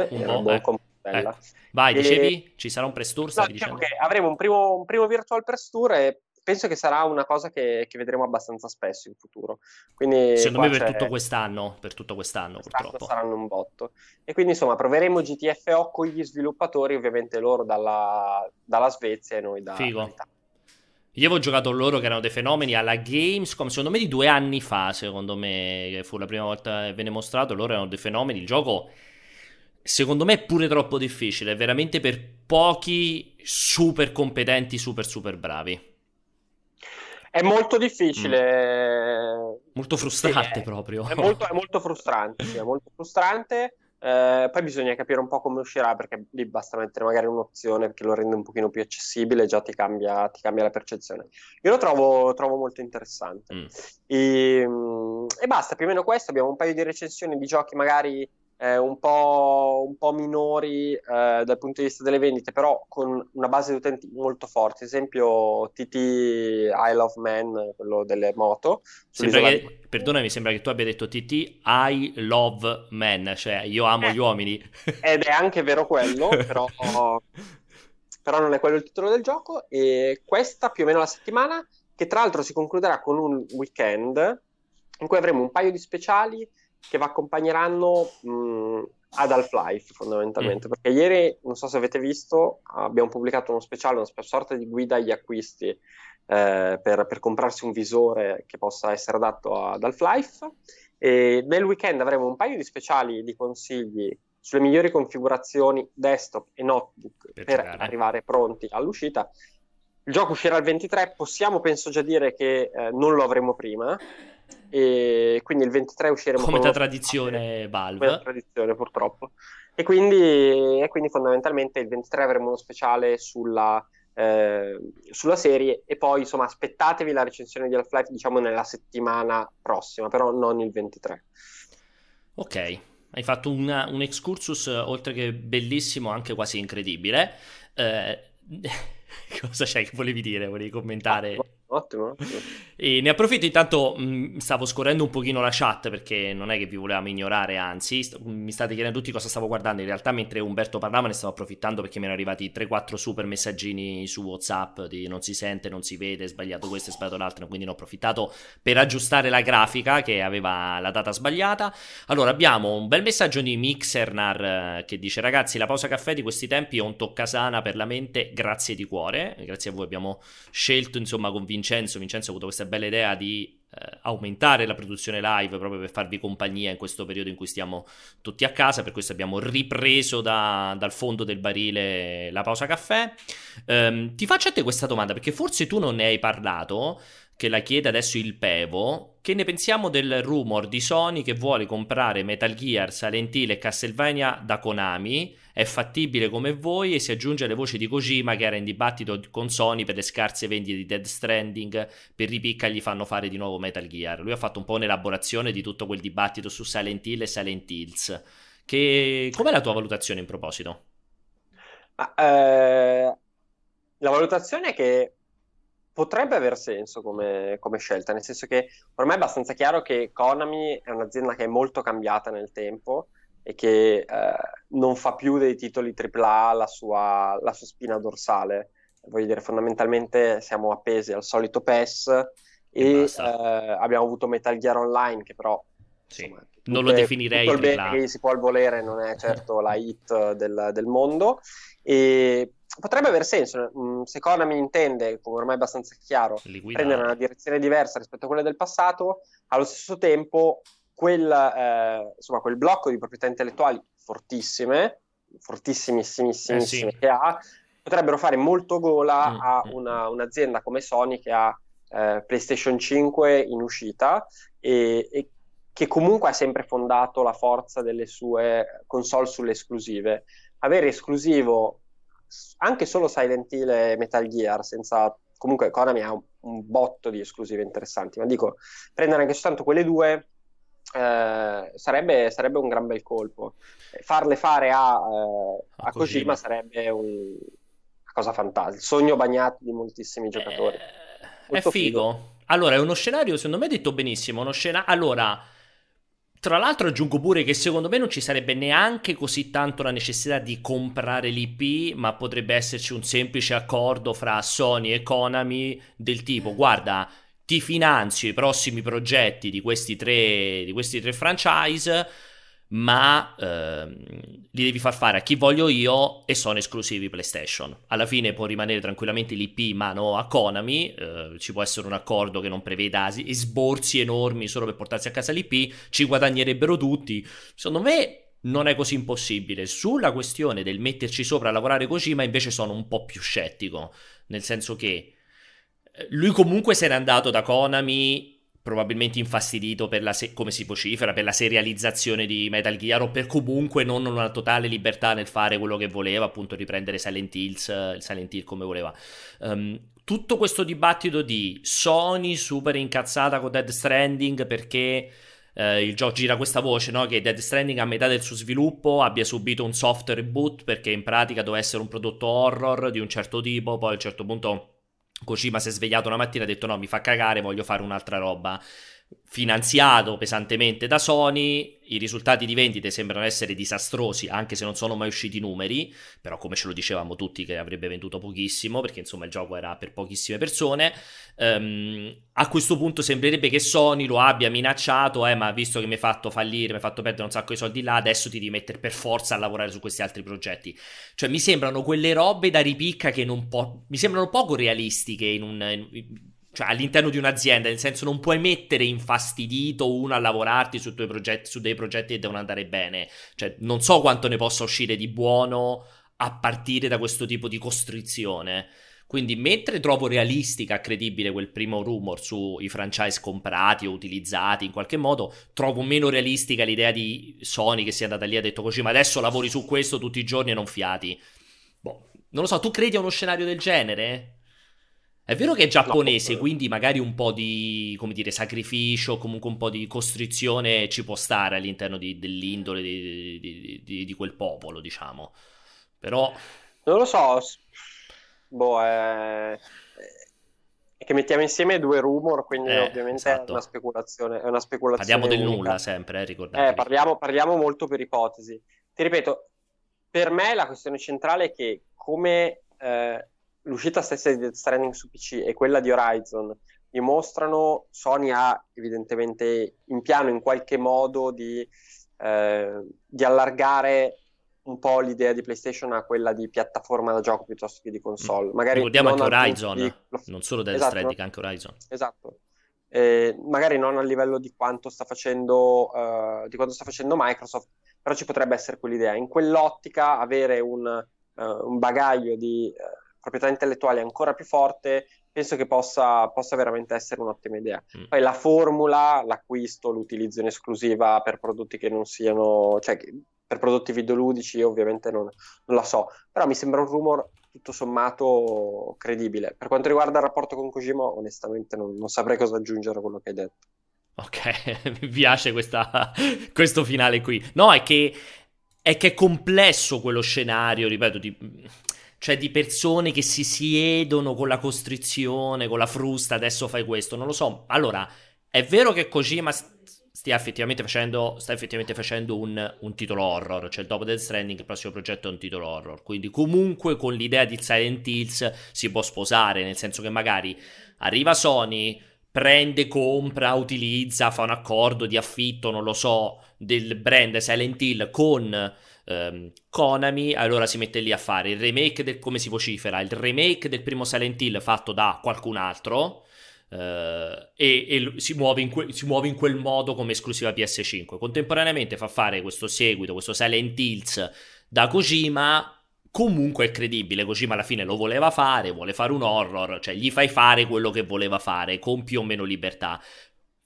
Umbo? Ecco. Ecco. Vai, dicevi? E... Ci sarà un press tour? No, diciamo che avremo un primo, un primo virtual press tour e penso che sarà una cosa che, che, vedremo abbastanza spesso in futuro. Quindi Secondo me per tutto quest'anno, per tutto quest'anno, quest'anno purtroppo. Saranno un botto. E quindi insomma proveremo GTFO con gli sviluppatori, ovviamente loro dalla, dalla Svezia e noi da Figo. Italia. Io avevo giocato loro che erano dei fenomeni alla Gamescom, secondo me di due anni fa, secondo me, che fu la prima volta che venne mostrato, loro erano dei fenomeni, il gioco secondo me è pure troppo difficile, veramente per pochi super competenti, super super bravi. È molto difficile. Mm. Molto frustrante sì, è, proprio. È molto, è molto frustrante, sì, è molto frustrante. Eh, poi bisogna capire un po' come uscirà perché lì basta mettere magari un'opzione che lo rende un pochino più accessibile e già ti cambia, ti cambia la percezione. Io lo trovo, trovo molto interessante. Mm. E, mm, e, basta, più o meno questo. Abbiamo un paio di recensioni di giochi magari eh, un, po', un, po', minori eh, dal punto di vista delle vendite, però con una base di utenti molto forte. Ad esempio, TT Isle of Man, quello delle moto. Che. Perdonami, sembra che tu abbia detto TT I love men, cioè io amo eh, gli uomini. Ed è anche vero quello, <laughs> però, però non è quello il titolo del gioco. E questa più o meno la settimana, che tra l'altro si concluderà con un weekend in cui avremo un paio di speciali che vi accompagneranno mh, ad Half-Life fondamentalmente, mm. perché ieri, non so se avete visto, abbiamo pubblicato uno speciale, una sorta di guida agli acquisti eh, per, per, comprarsi un visore che possa essere adatto ad Half-Life e nel weekend avremo un paio di speciali di consigli sulle migliori configurazioni desktop e notebook per, per arrivare pronti all'uscita. Il gioco uscirà il 23, possiamo penso già dire che eh, non lo avremo prima, e quindi il 23 usciremo come da tradizione Valve. come da tradizione purtroppo. E quindi, e quindi, fondamentalmente il 23 avremo uno speciale sulla, eh, sulla serie. E poi insomma aspettatevi la recensione di Half-Life diciamo nella settimana prossima però non il 23 ok. Hai fatto una, un excursus oltre che bellissimo anche quasi incredibile. Eh, <laughs> cosa c'è che volevi dire? Volevi commentare ah, Ottimo. <laughs> E ne approfitto intanto, mh, mm, stavo scorrendo un pochino la chat perché non è che vi volevamo ignorare, anzi st- mi state chiedendo tutti cosa stavo guardando, in realtà mentre Umberto parlava ne stavo approfittando perché mi erano arrivati 3-4 super messaggini su Whatsapp di non si sente, non si vede, sbagliato questo e sbagliato l'altro, quindi ne ho approfittato per aggiustare la grafica che aveva la data sbagliata. Allora abbiamo un bel messaggio di Mixernar eh, che dice ragazzi la pausa caffè di questi tempi è un toccasana per la mente, grazie di cuore, grazie a voi abbiamo scelto insomma convincere Vincenzo. Vincenzo ha avuto questa bella idea di eh, aumentare la produzione live proprio per farvi compagnia in questo periodo in cui stiamo tutti a casa. Per questo abbiamo ripreso da, dal fondo del barile la pausa caffè. Um, ti faccio a te questa domanda perché forse tu non ne hai parlato che la chiede adesso il Pevo, che ne pensiamo del rumor di Sony che vuole comprare Metal Gear, Silent e Castlevania da Konami? È fattibile come voi e si aggiunge alle voci di Kojima che era in dibattito con Sony per le scarse vendite di Dead Stranding, per ripicca gli fanno fare di nuovo Metal Gear. Lui ha fatto un po' un'elaborazione di tutto quel dibattito su Silent Hill e Silent Hills. Che... Com'è la tua valutazione in proposito? Eh, la valutazione è che potrebbe aver senso come, come, scelta, nel senso che ormai è abbastanza chiaro che Konami è un'azienda che è molto cambiata nel tempo e che eh, non fa più dei titoli AAA la sua, la sua spina dorsale. voglio dire, fondamentalmente siamo appesi al solito PES e, e eh, abbiamo avuto Metal Gear Online che però sì. insomma, non lo definirei tutto il bene che si può al volere non è certo la <laughs> hit del, del mondo e potrebbe aver senso mm, se Konami intende, come ormai è abbastanza chiaro, prendere una direzione diversa rispetto a quella del passato, allo stesso tempo quel, eh, insomma, quel blocco di proprietà intellettuali fortissime, fortissimissimissime eh sì. che ha, potrebbero fare molto gola mm, a mm. una, un'azienda come Sony che ha eh, PlayStation 5 in uscita e, e, che comunque ha sempre fondato la forza delle sue console sulle esclusive. Avere esclusivo anche solo Silent Hill e Metal Gear senza comunque Konami ha un, un botto di esclusive interessanti ma dico prendere anche soltanto quelle due eh, sarebbe, sarebbe, un gran bel colpo. Farle fare a, eh, a, Kojima, sarebbe un, una cosa fantastica. Il sogno bagnato di moltissimi giocatori. Eh, è figo. figo. Allora, è uno scenario, secondo me, detto benissimo. Uno scena- allora, tra l'altro, aggiungo pure che secondo me non ci sarebbe neanche così tanto la necessità di comprare l'IP, ma potrebbe esserci un semplice accordo fra Sony e Konami del tipo: guarda ti finanzio i prossimi progetti di questi tre, di questi tre franchise, ma ehm, li devi far fare a chi voglio io e sono esclusivi PlayStation. Alla fine può rimanere tranquillamente l'IP in mano a Konami, eh, ci può essere un accordo che non preveda sborsi enormi solo per portarsi a casa l'IP, ci guadagnerebbero tutti. Secondo me non è così impossibile. Sulla questione del metterci sopra a lavorare Kojima invece sono un po' più scettico, nel senso che lui comunque se n'è andato da Konami probabilmente infastidito per la, se- come si vocifera, per la serializzazione di Metal Gear o per comunque non una totale libertà nel fare quello che voleva, appunto riprendere Silent Hills, il Silent Hill come voleva. Um, tutto questo dibattito di Sony super incazzata con Dead Stranding perché eh, il gioco gira questa voce, no? Che Dead Stranding a metà del suo sviluppo abbia subito un soft reboot perché in pratica doveva essere un prodotto horror di un certo tipo, poi a un certo punto Kojima si è svegliato una mattina e ha detto no, mi fa cagare, voglio fare un'altra roba finanziato pesantemente da Sony, i risultati di vendite sembrano essere disastrosi, anche se non sono mai usciti i numeri, però come ce lo dicevamo tutti che avrebbe venduto pochissimo, perché insomma il gioco era per pochissime persone. Um, a questo punto sembrerebbe che Sony lo abbia minacciato, eh, ma visto che mi hai fatto fallire, mi hai fatto perdere un sacco di soldi là, adesso ti devi mettere per forza a lavorare su questi altri progetti. Cioè mi sembrano quelle robe da ripicca che non po- mi sembrano poco realistiche in un... In, cioè all'interno di un'azienda, nel senso non puoi mettere infastidito uno a lavorarti su, progetti, su dei progetti che devono andare bene, cioè non so quanto ne possa uscire di buono a partire da questo tipo di costrizione. Quindi, mentre trovo realistica, credibile quel primo rumor sui franchise comprati o utilizzati in qualche modo, trovo meno realistica l'idea di Sony che sia andata lì e ha detto così, ma adesso lavori su questo tutti i giorni e non fiati. Boh, non lo so, tu credi a uno scenario del genere? È vero che è giapponese, no, quindi magari un po' di, come dire, sacrificio, comunque un po' di costrizione ci può stare all'interno di, dell'indole di, di, di, quel popolo, diciamo. Però... Non lo so, boh, è... è che mettiamo insieme due rumor, quindi eh, ovviamente esatto. è una speculazione. È una speculazione parliamo del unica. nulla sempre, eh, ricordate. Eh, parliamo, parliamo molto per ipotesi. Ti ripeto, per me la questione centrale è che come... Eh, l'uscita stessa di Death Stranding su PC e quella di Horizon dimostrano Sony ha evidentemente in piano in qualche modo di, eh, di allargare un po' l'idea di PlayStation a quella di piattaforma da gioco piuttosto che di console. Magari Ricordiamo anche Horizon, di... non solo Death esatto, Stranding, anche Horizon. Esatto. Eh, magari non a livello di quanto sta facendo, uh, di quanto sta facendo Microsoft, però ci potrebbe essere quell'idea. In quell'ottica avere un, uh, un bagaglio di uh, proprietà intellettuale ancora più forte, penso che possa, possa veramente essere un'ottima idea. Mm. Poi la formula, l'acquisto, l'utilizzo in esclusiva per prodotti che non siano, cioè per prodotti videoludici ovviamente non, non la so, però mi sembra un rumor tutto sommato credibile. Per quanto riguarda il rapporto con Kojima, onestamente non, non saprei cosa aggiungere a quello che hai detto. Ok, <laughs> mi piace questa, <laughs> questo finale qui. No, è che, è che è complesso quello scenario, ripeto, di cioè di persone che si siedono con la costrizione, con la frusta, adesso fai questo, non lo so. Allora, è vero che Kojima stia effettivamente facendo, sta effettivamente facendo un, un, titolo horror, cioè dopo Death Stranding il prossimo progetto è un titolo horror, quindi comunque con l'idea di Silent Hills si può sposare, nel senso che magari arriva Sony, prende, compra, utilizza, fa un accordo di affitto, non lo so, del brand Silent Hill con um, Konami, allora si mette lì a fare il remake del, come si vocifera, il remake del primo Silent Hill fatto da qualcun altro, Uh, e, e si, muove que- si, muove in quel modo come esclusiva PS5. Contemporaneamente fa fare questo seguito, questo Silent Hills da Kojima. Comunque è credibile, Kojima alla fine lo voleva fare, vuole fare un horror, cioè gli fai fare quello che voleva fare, con più o meno libertà.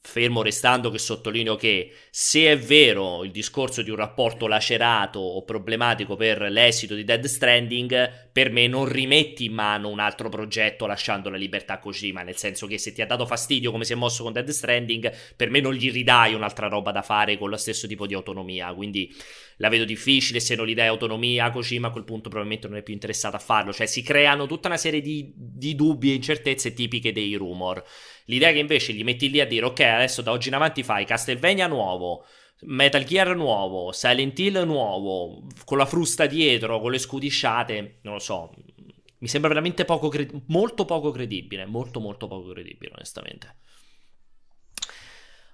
Fermo restando che sottolineo che se è vero il discorso di un rapporto lacerato o problematico per l'esito di Dead Stranding, per me non rimetti in mano un altro progetto lasciando la libertà a Kojima, nel senso che se ti ha dato fastidio come si è mosso con Dead Stranding, per me non gli ridai un'altra roba da fare con lo stesso tipo di autonomia, quindi la vedo difficile, se non gli dai autonomia a Kojima a quel punto probabilmente non è più interessato a farlo, cioè si creano tutta una serie di, di dubbi e incertezze tipiche dei rumor. L'idea che invece gli metti lì a dire ok, adesso da oggi in avanti fai Castlevania nuovo, Metal Gear nuovo, Silent Hill nuovo, con la frusta dietro, con le scudisciate, non lo so. Mi sembra veramente poco cred- molto poco credibile, molto molto poco credibile, onestamente.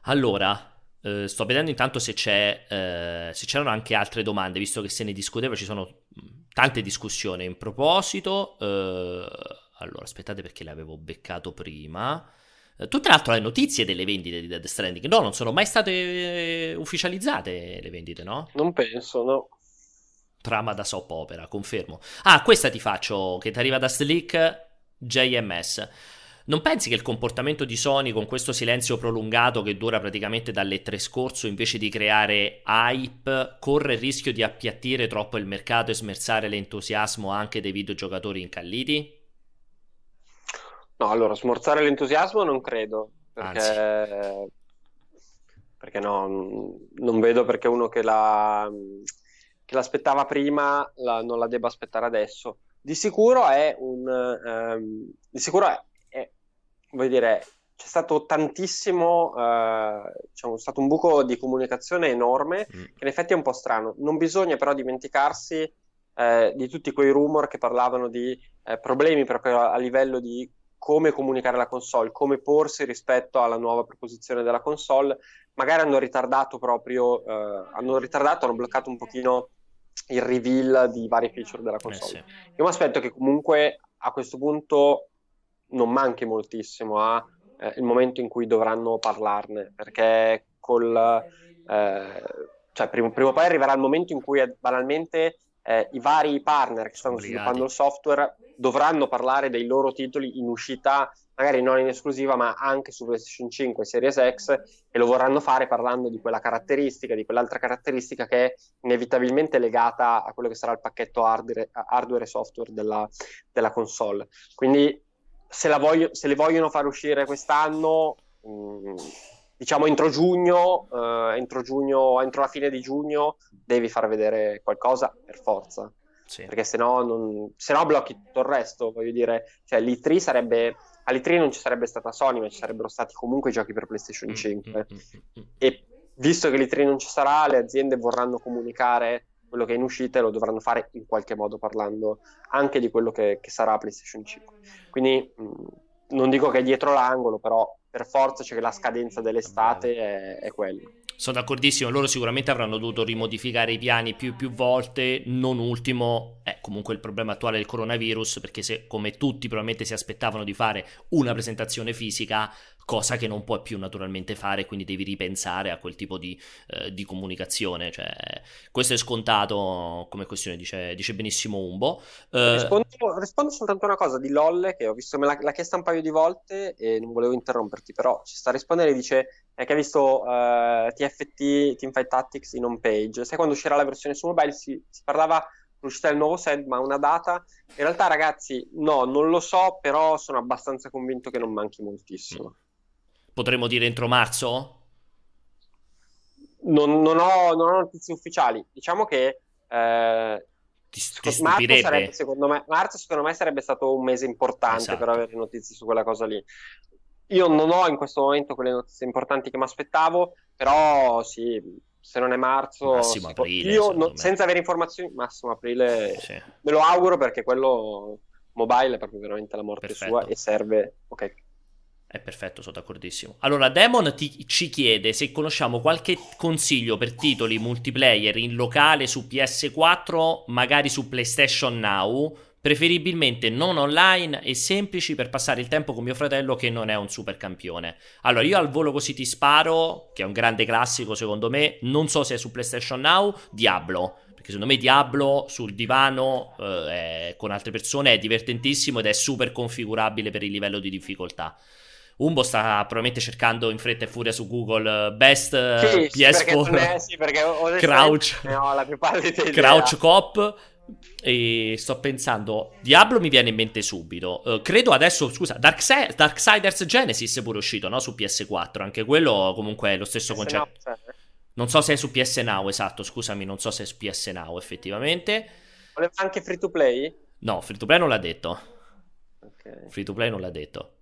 Allora, eh, sto vedendo intanto se, eh, se, c'erano anche altre domande, visto che se ne discuteva, ci sono tante discussioni in proposito. Eh, allora, aspettate perché l'avevo beccato prima. Eh, tu tra l'altro hai notizie delle vendite di Dead Stranding? No, non sono mai state eh, ufficializzate le vendite, no? Non penso, no. Trama da soap opera, confermo. Ah, questa ti faccio, che ti arriva da Slick JMS. Non pensi che il comportamento di Sony con questo silenzio prolungato che dura praticamente dalle tre scorso, invece di creare hype, corre il rischio di appiattire troppo il mercato e smerzare l'entusiasmo anche dei videogiocatori incalliti? No, allora, smorzare l'entusiasmo non credo, perché, perché no, non vedo perché uno che, la, che l'aspettava prima la, non la debba aspettare adesso. Di sicuro è un... Um, di sicuro è, è, voglio dire, c'è stato tantissimo, uh, diciamo, è stato un buco di comunicazione enorme, mm. che in effetti è un po' strano. Non bisogna però dimenticarsi eh, di tutti quei rumor che parlavano di eh, problemi proprio a, a livello di come comunicare la console, come porsi rispetto alla nuova proposizione della console. Magari hanno ritardato proprio, eh, hanno ritardato, hanno bloccato un pochino il reveal di vari feature della eh, console. Eh sì. Io mi aspetto che comunque a questo punto non manchi moltissimo al eh, momento in cui dovranno parlarne, perché col, eh, cioè, prima, prima o poi arriverà il momento in cui banalmente eh, i vari partner che stanno sviluppando il software dovranno parlare dei loro titoli in uscita, magari non in esclusiva, ma anche su PlayStation 5 e Series X, e lo vorranno fare parlando di quella caratteristica, di quell'altra caratteristica che è inevitabilmente legata a quello che sarà il pacchetto hardware, hardware e software della, della console. Quindi se, voglio, se, le vogliono far uscire quest'anno, mm, diciamo entro giugno, eh, entro giugno, entro la fine di giugno, devi far vedere qualcosa per forza. Sì. Perché se no, non... se no blocchi tutto il resto, voglio dire, cioè l'E3 sarebbe all'E3 non ci sarebbe stata Sony, ma ci sarebbero stati comunque giochi per PlayStation 5. Mm, mm, mm, e visto che l'E3 non ci sarà, le aziende vorranno comunicare quello che è in uscita e lo dovranno fare in qualche modo parlando anche di quello che, che sarà PlayStation 5. Quindi mh, non dico che è dietro l'angolo, però per forza c'è che la scadenza dell'estate è, è quella. Sono d'accordissimo, loro sicuramente avranno dovuto rimodificare i piani più più volte, non ultimo è comunque il problema attuale del coronavirus, perché se come tutti probabilmente si aspettavano di fare una presentazione fisica, cosa che non puoi più naturalmente fare, quindi devi ripensare a quel tipo di, eh, di comunicazione. Cioè, questo è scontato come questione, dice, dice benissimo Umbo. Eh, rispondo, rispondo, soltanto a una cosa di Lolle, che ho visto, me l'ha, chiesta un paio di volte e non volevo interromperti, però ci sta a rispondere, dice è che ha visto eh, TFT, Teamfight Tactics in home page. Sai quando uscirà la versione su mobile si, si parlava dell'uscita del nuovo set, ma una data? In realtà ragazzi, no, non lo so, però sono abbastanza convinto che non manchi moltissimo. Potremmo dire entro marzo? Non, non, ho, non ho, notizie ufficiali. Diciamo che eh, ti, ti marzo, sarebbe, secondo me, marzo secondo me sarebbe stato un mese importante esatto. per avere notizie su quella cosa lì io non ho in questo momento quelle notizie importanti che mi aspettavo, però sì, se non è marzo, massimo aprile, io no, senza avere informazioni, massimo aprile, sì. me lo auguro perché quello mobile è proprio veramente la morte Perfetto. sua e serve, ok. È perfetto, sono d'accordissimo. Allora, Demon ti, ci chiede se conosciamo qualche consiglio per titoli multiplayer in locale su PS4, magari su PlayStation Now, preferibilmente non online e semplici per passare il tempo con mio fratello che non è un super campione. Allora, io al volo così ti sparo, che è un grande classico secondo me, non so se è su PlayStation Now, Diablo perché secondo me Diablo sul divano eh, con altre persone è divertentissimo ed è super configurabile per il livello di difficoltà. Umbo sta probabilmente cercando in fretta e furia su Google uh, Best uh, sì, PS4 perché, sì, perché <laughs> Crouch, Crouch Cop. E sto pensando Diablo mi viene in mente subito. Uh, credo adesso scusa Darkse- Darksiders Genesis è pure uscito no? su PS4 anche quello comunque è lo stesso concetto. No, non so se è su PS Now esatto scusami non so se è su PS Now effettivamente. Voleva anche free to play? no free to play non l'ha detto. Okay. free to play non l'ha detto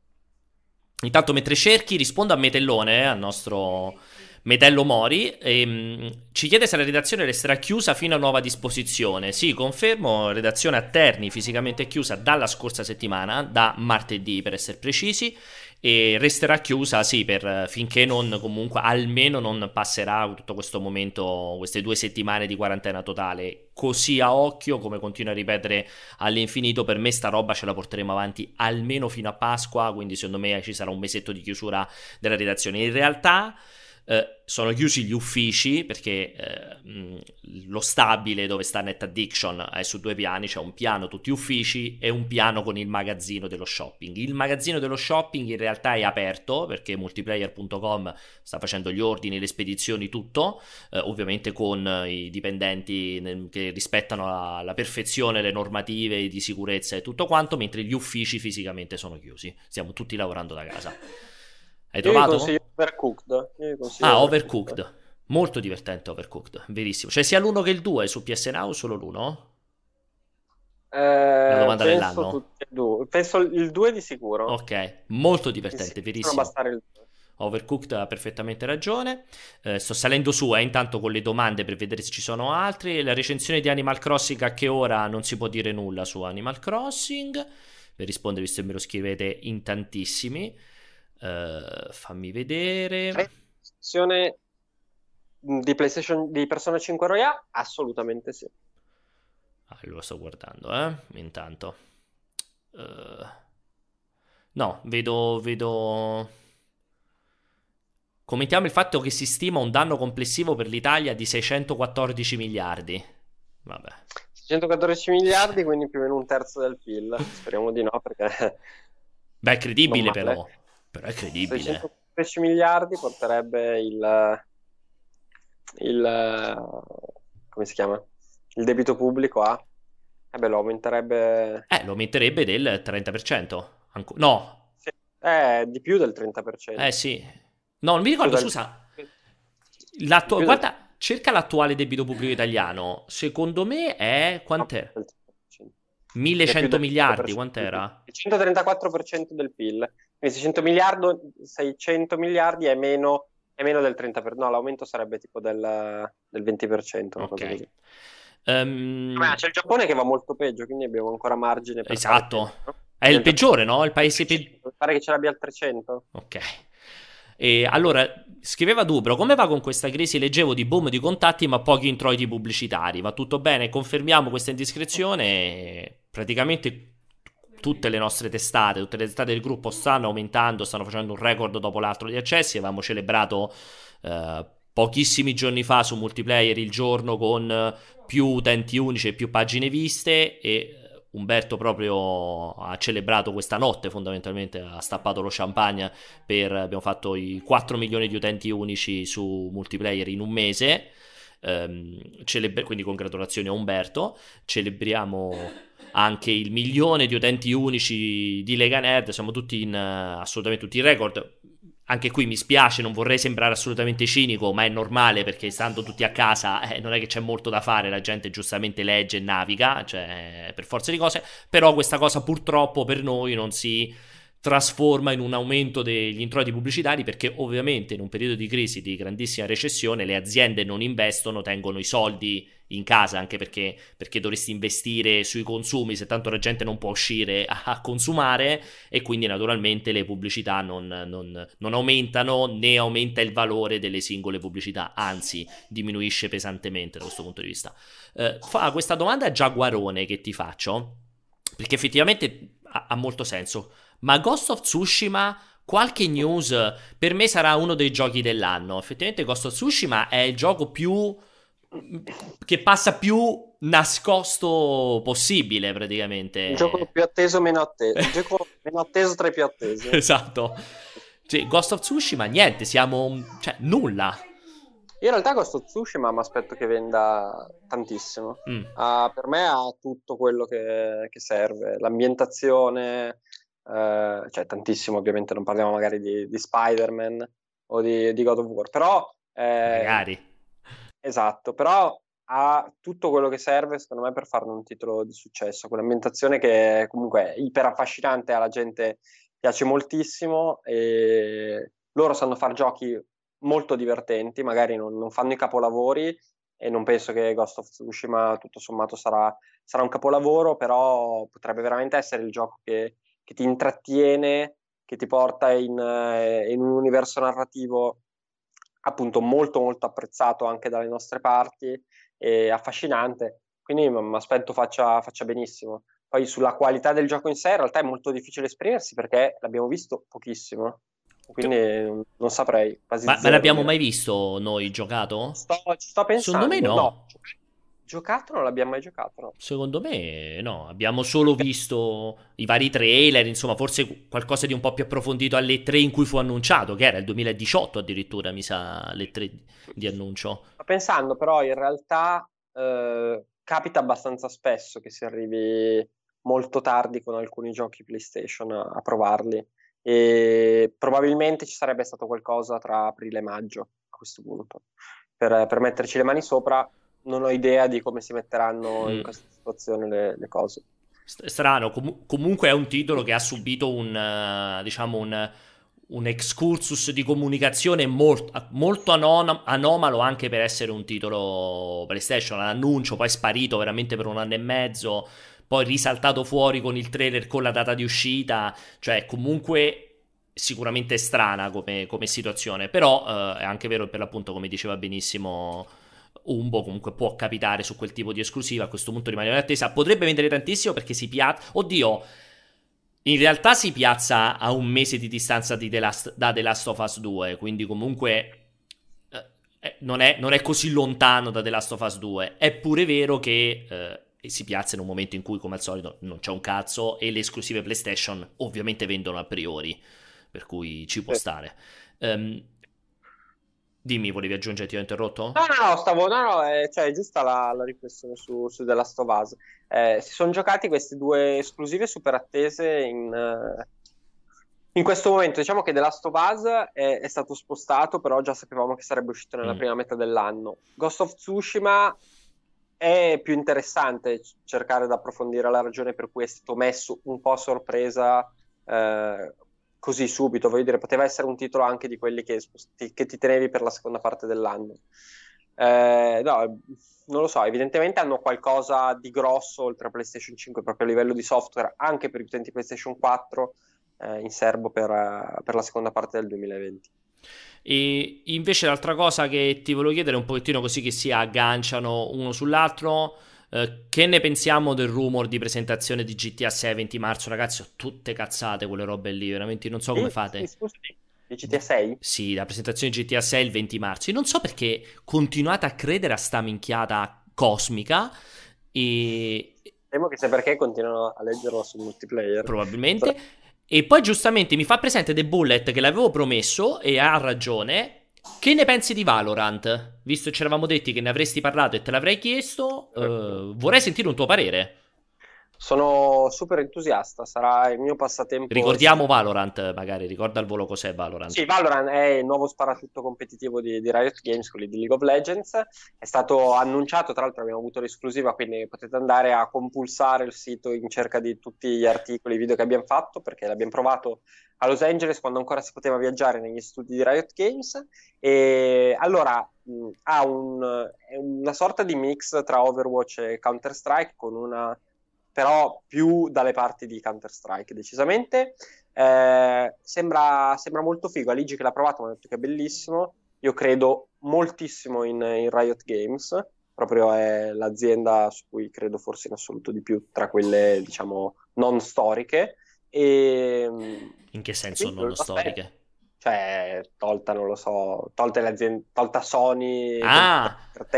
Intanto mentre cerchi rispondo a Metellone, al nostro Metello Mori, e, um, ci chiede se la redazione resterà chiusa fino a nuova disposizione. Sì, confermo, redazione a Terni fisicamente chiusa dalla scorsa settimana, da martedì per essere precisi, e resterà chiusa sì per, finché non comunque almeno non passerà tutto questo momento queste due settimane di quarantena totale. Così a occhio come continuo a ripetere all'infinito per me sta roba ce la porteremo avanti almeno fino a Pasqua quindi secondo me ci sarà un mesetto di chiusura della redazione. In realtà eh, sono chiusi gli uffici perché eh, lo stabile dove sta Net Addiction è su due piani, c'è un piano tutti uffici e un piano con il magazzino dello shopping. Il magazzino dello shopping in realtà è aperto perché multiplayer.com sta facendo gli ordini, le spedizioni, tutto, eh, ovviamente con i dipendenti che rispettano alla perfezione le normative di sicurezza e tutto quanto, mentre gli uffici fisicamente sono chiusi. Stiamo tutti lavorando da casa. Hai Io trovato? Overcooked. Ah, Overcooked. Molto divertente Overcooked, verissimo. Cioè sia l'1 che il 2 su PS Now o solo l'1? Eh, La domanda dell'anno. Penso il 2 di sicuro. Ok, molto divertente, sì, verissimo. Overcooked ha perfettamente ragione. Eh, sto salendo su eh, intanto con le domande per vedere se ci sono altri. La recensione di Animal Crossing a che ora non si può dire nulla su Animal Crossing. Per rispondere, visto che me lo scrivete in tantissimi. Uh, fammi vedere. Recensione di PlayStation di Persona 5 Royale? Assolutamente sì. Ah, lo sto guardando, eh? Intanto. Uh, no, vedo, vedo... Commentiamo il fatto che si stima un danno complessivo per l'Italia di 614 miliardi. Vabbè. 614 miliardi, quindi più o meno un terzo del PIL. Speriamo di no, perché... Beh, è credibile però. Però è credibile. 610 miliardi porterebbe il, il come si chiama? Il debito pubblico a eh beh, lo aumenterebbe Eh, lo aumenterebbe del 30%. Anco... No. Sì. Eh, di più del 30%. Eh sì. No, non mi ricordo, del... scusa. L'attu... Guarda, del... cerca l'attuale debito pubblico italiano. Secondo me è quant'è? 1100 miliardi, quant'era? Il 134% del PIL. Quindi 600 miliardi, 600 miliardi è meno, è meno del 30%, no, l'aumento sarebbe tipo del, del 20%. Ok. Um... Beh, c'è il Giappone che va molto peggio, quindi abbiamo ancora margine per Esatto. Fare, È il peggiore, no? Il paese peggiore. Pare che ce l'abbia al 300. Ok. E allora, scriveva Dubro, come va con questa crisi? Leggevo di boom di contatti ma pochi introiti pubblicitari. Va tutto bene? Confermiamo questa indiscrezione? Praticamente tutte le nostre testate, tutte le testate del gruppo stanno aumentando, stanno facendo un record dopo l'altro di accessi. Avevamo celebrato eh, pochissimi giorni fa su multiplayer il giorno con più utenti unici e più pagine viste e Umberto proprio ha celebrato questa notte fondamentalmente, ha stappato lo champagne per, abbiamo fatto i 4 milioni di utenti unici su multiplayer in un mese, ehm, celebra- quindi congratulazioni a Umberto, celebriamo anche il milione di utenti unici di Lega Nerd, siamo tutti in uh, assolutamente tutti in record. Anche qui mi spiace, non vorrei sembrare assolutamente cinico, ma è normale perché stando tutti a casa eh, non è che c'è molto da fare, la gente giustamente legge e naviga, cioè per forza di cose, però questa cosa purtroppo per noi non si trasforma in un aumento degli introiti pubblicitari perché ovviamente in un periodo di crisi, di grandissima recessione, le aziende non investono, tengono i soldi in casa anche perché, perché dovresti investire sui consumi se tanto la gente non può uscire a, a consumare e quindi naturalmente le pubblicità non, non, non, aumentano né aumenta il valore delle singole pubblicità, anzi diminuisce pesantemente da questo punto di vista. Eh, fa questa domanda a Giaguarone che ti faccio perché effettivamente ha, ha molto senso. Ma Ghost of Tsushima qualche news per me sarà uno dei giochi dell'anno. Effettivamente Ghost of Tsushima è il gioco più che passa più nascosto possibile praticamente. Il gioco più atteso meno atteso. Il gioco meno atteso tra i più attesi. <laughs> esatto. Cioè, Ghost of Tsushima niente, siamo cioè nulla. Io in realtà Ghost of Tsushima mi aspetto che venda tantissimo. Mm. Uh, per me ha tutto quello che, che serve, l'ambientazione, uh, cioè tantissimo ovviamente, non parliamo magari di, di Spider-Man o di, di, God of War, però... Eh, magari. Esatto, però ha tutto quello che serve secondo me per farne un titolo di successo, quell'ambientazione che comunque è iper affascinante, alla gente piace moltissimo e loro sanno fare giochi molto divertenti, magari non, non, fanno i capolavori e non penso che Ghost of Tsushima tutto sommato sarà, sarà un capolavoro, però potrebbe veramente essere il gioco che, che ti intrattiene, che ti porta in, eh, in, un universo narrativo appunto molto molto apprezzato anche dalle nostre parti e affascinante, quindi mi aspetto faccia, faccia benissimo. Poi sulla qualità del gioco in sé in realtà è molto difficile esprimersi perché l'abbiamo visto pochissimo quindi non saprei. Ma, ma l'abbiamo mai visto noi giocato? Sto, ci sto pensando. Secondo me no. no. Giocato non l'abbiamo mai giocato, no. Secondo me no, abbiamo solo visto i vari trailer, insomma forse qualcosa di un po' più approfondito alle 3 in cui fu annunciato, che era il 2018 addirittura, mi sa, alle 3 di annuncio. Sto pensando però in realtà eh, capita abbastanza spesso che si arrivi molto tardi con alcuni giochi PlayStation a, a provarli e probabilmente ci sarebbe stato qualcosa tra aprile e maggio a questo punto per, per metterci le mani sopra non ho idea di come si metteranno mm. in questa situazione le, le cose. Strano Com- comunque è un titolo che ha subito un uh, diciamo un, un excursus di comunicazione molto, molto anon- anomalo anche per essere un titolo PlayStation. L'annuncio poi è sparito veramente per un anno e mezzo poi risaltato fuori con il trailer con la data di uscita, cioè comunque sicuramente strana come, come situazione, però eh, è anche vero per l'appunto come diceva benissimo Umbo comunque può capitare su quel tipo di esclusiva, a questo punto rimane in attesa, potrebbe vendere tantissimo perché si piazza, oddio, in realtà si piazza a un mese di distanza di The Last, da The Last of Us 2, quindi comunque eh, eh, non, è, non, è, così lontano da The Last of Us 2, è pure vero che... Eh, si piazza in un momento in cui, come al solito, non c'è un cazzo e le esclusive PlayStation ovviamente vendono a priori, per cui ci può stare. Um, dimmi, volevi aggiungere, ti ho interrotto? No, no, no, stavo, no, no, è, cioè, è giusta la, la riflessione su, su The Last of Us. Eh, si sono giocati queste due esclusive super attese in... Uh in questo momento diciamo che The Last of Us è, è, stato spostato, però già sapevamo che sarebbe uscito nella mm. prima metà dell'anno. Ghost of Tsushima è più interessante cercare di approfondire la ragione per cui è stato messo un po' a sorpresa eh, così subito. Voglio dire, poteva essere un titolo anche di quelli che, che ti tenevi per la seconda parte dell'anno. Eh, no, non lo so, evidentemente hanno qualcosa di grosso oltre a PlayStation 5 proprio a livello di software, anche per gli utenti PlayStation 4 eh, in serbo per, per la seconda parte del 2020. E invece l'altra cosa che ti volevo chiedere, un pochettino così che si agganciano uno sull'altro, eh, che ne pensiamo del rumor di presentazione di GTA 6 20 marzo? Ragazzi, ho tutte cazzate quelle robe lì, veramente non so come fate. Scusami, di GTA 6? Sì, la presentazione di GTA 6 il 20 marzo. Io non so perché continuate a credere a sta minchiata cosmica e... Temo che sia perché continuano a leggerlo sul multiplayer. Probabilmente. E poi giustamente mi fa presente The Bullet che l'avevo promesso e ha ragione. Che ne pensi di Valorant? Visto che ci eravamo detti che ne avresti parlato e te l'avrei chiesto, uh, vorrei sentire un tuo parere. Sono super entusiasta, sarà il mio passatempo. Ricordiamo Valorant, magari, ricorda al volo cos'è Valorant. Sì, Valorant è il nuovo sparatutto competitivo di, di, Riot Games, quelli di League of Legends. È stato annunciato, tra l'altro abbiamo avuto l'esclusiva, quindi potete andare a compulsare il sito in cerca di tutti gli articoli, i video che abbiamo fatto, perché l'abbiamo provato a Los Angeles quando ancora si poteva viaggiare negli studi di Riot Games. E allora mh, ha un, una sorta di mix tra Overwatch e Counter-Strike con una però più dalle parti di Counter-Strike, decisamente. Eh, sembra, sembra, molto figo. Aligi che l'ha provato mi ha detto che è bellissimo. Io credo moltissimo in, in, Riot Games, proprio è l'azienda su cui credo forse in assoluto di più tra quelle, diciamo, non storiche. E, in che senso non storiche? Cioè, tolta, non lo so, tolte le aziende, tolta Sony, ah. tolta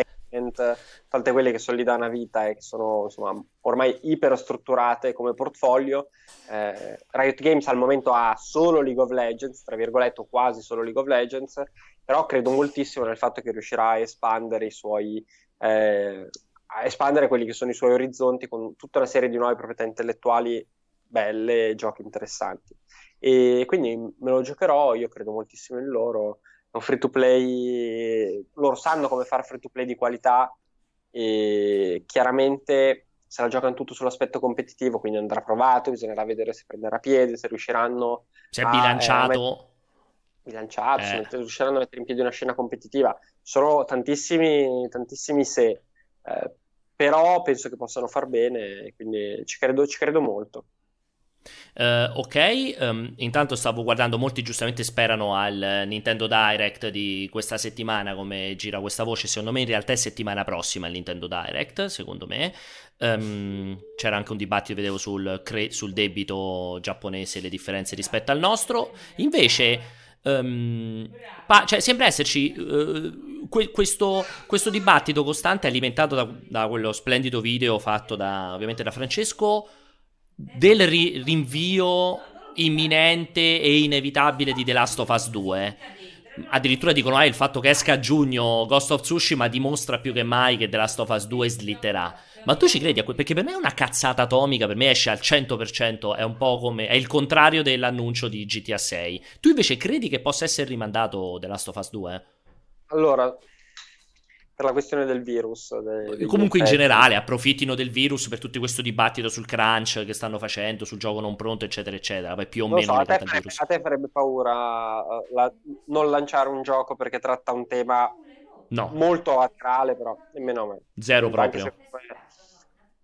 tolte quelle che sono lì da una vita e che sono insomma, ormai iperstrutturate come portfolio. Eh, Riot Games al momento ha solo League of Legends, tra virgolette, quasi solo League of Legends, però credo moltissimo nel fatto che riuscirà a espandere i suoi. Eh, a espandere quelli che sono i suoi orizzonti con tutta una serie di nuove proprietà intellettuali belle e giochi interessanti. E quindi me lo giocherò, io credo moltissimo in loro un free to play, loro sanno come fare free to play di qualità e chiaramente se la giocano tutto sull'aspetto competitivo, quindi andrà provato, bisognerà vedere se prenderà piede, se riusciranno se è bilanciato. Eh, bilanciato, eh. se riusciranno a mettere in piedi una scena competitiva. Sono tantissimi, tantissimi se, eh, però penso che possano far bene, quindi ci credo, ci credo molto. Uh, ok, um, intanto stavo guardando, molti giustamente sperano al Nintendo Direct di questa settimana, come gira questa voce, secondo me in realtà è settimana prossima il Nintendo Direct, secondo me. Um, c'era anche un dibattito, vedevo, sul, cre- sul debito giapponese, le differenze rispetto al nostro. Invece... Um, pa- cioè, sembra esserci uh, que- questo, questo, dibattito costante alimentato da, da, quello splendido video fatto da, ovviamente da Francesco del ri- rinvio imminente e inevitabile di The Last of Us 2. Addirittura dicono ah, il fatto che esca a giugno Ghost of Tsushima dimostra più che mai che The Last of Us 2 slitterà. Ma tu ci credi a que- Perché per me è una cazzata atomica, per me esce al 100%, è un po' come... è il contrario dell'annuncio di GTA 6. Tu invece credi che possa essere rimandato The Last of Us 2? Allora, per la questione del virus. Dei, Comunque in generale approfittino del virus per tutto questo dibattito sul crunch che stanno facendo, sul gioco non pronto, eccetera, eccetera. Poi più o non meno so, a, te farebbe, a, te farebbe, paura uh, la, non lanciare un gioco perché tratta un tema no. molto attuale, però nemmeno a me. Zero proprio.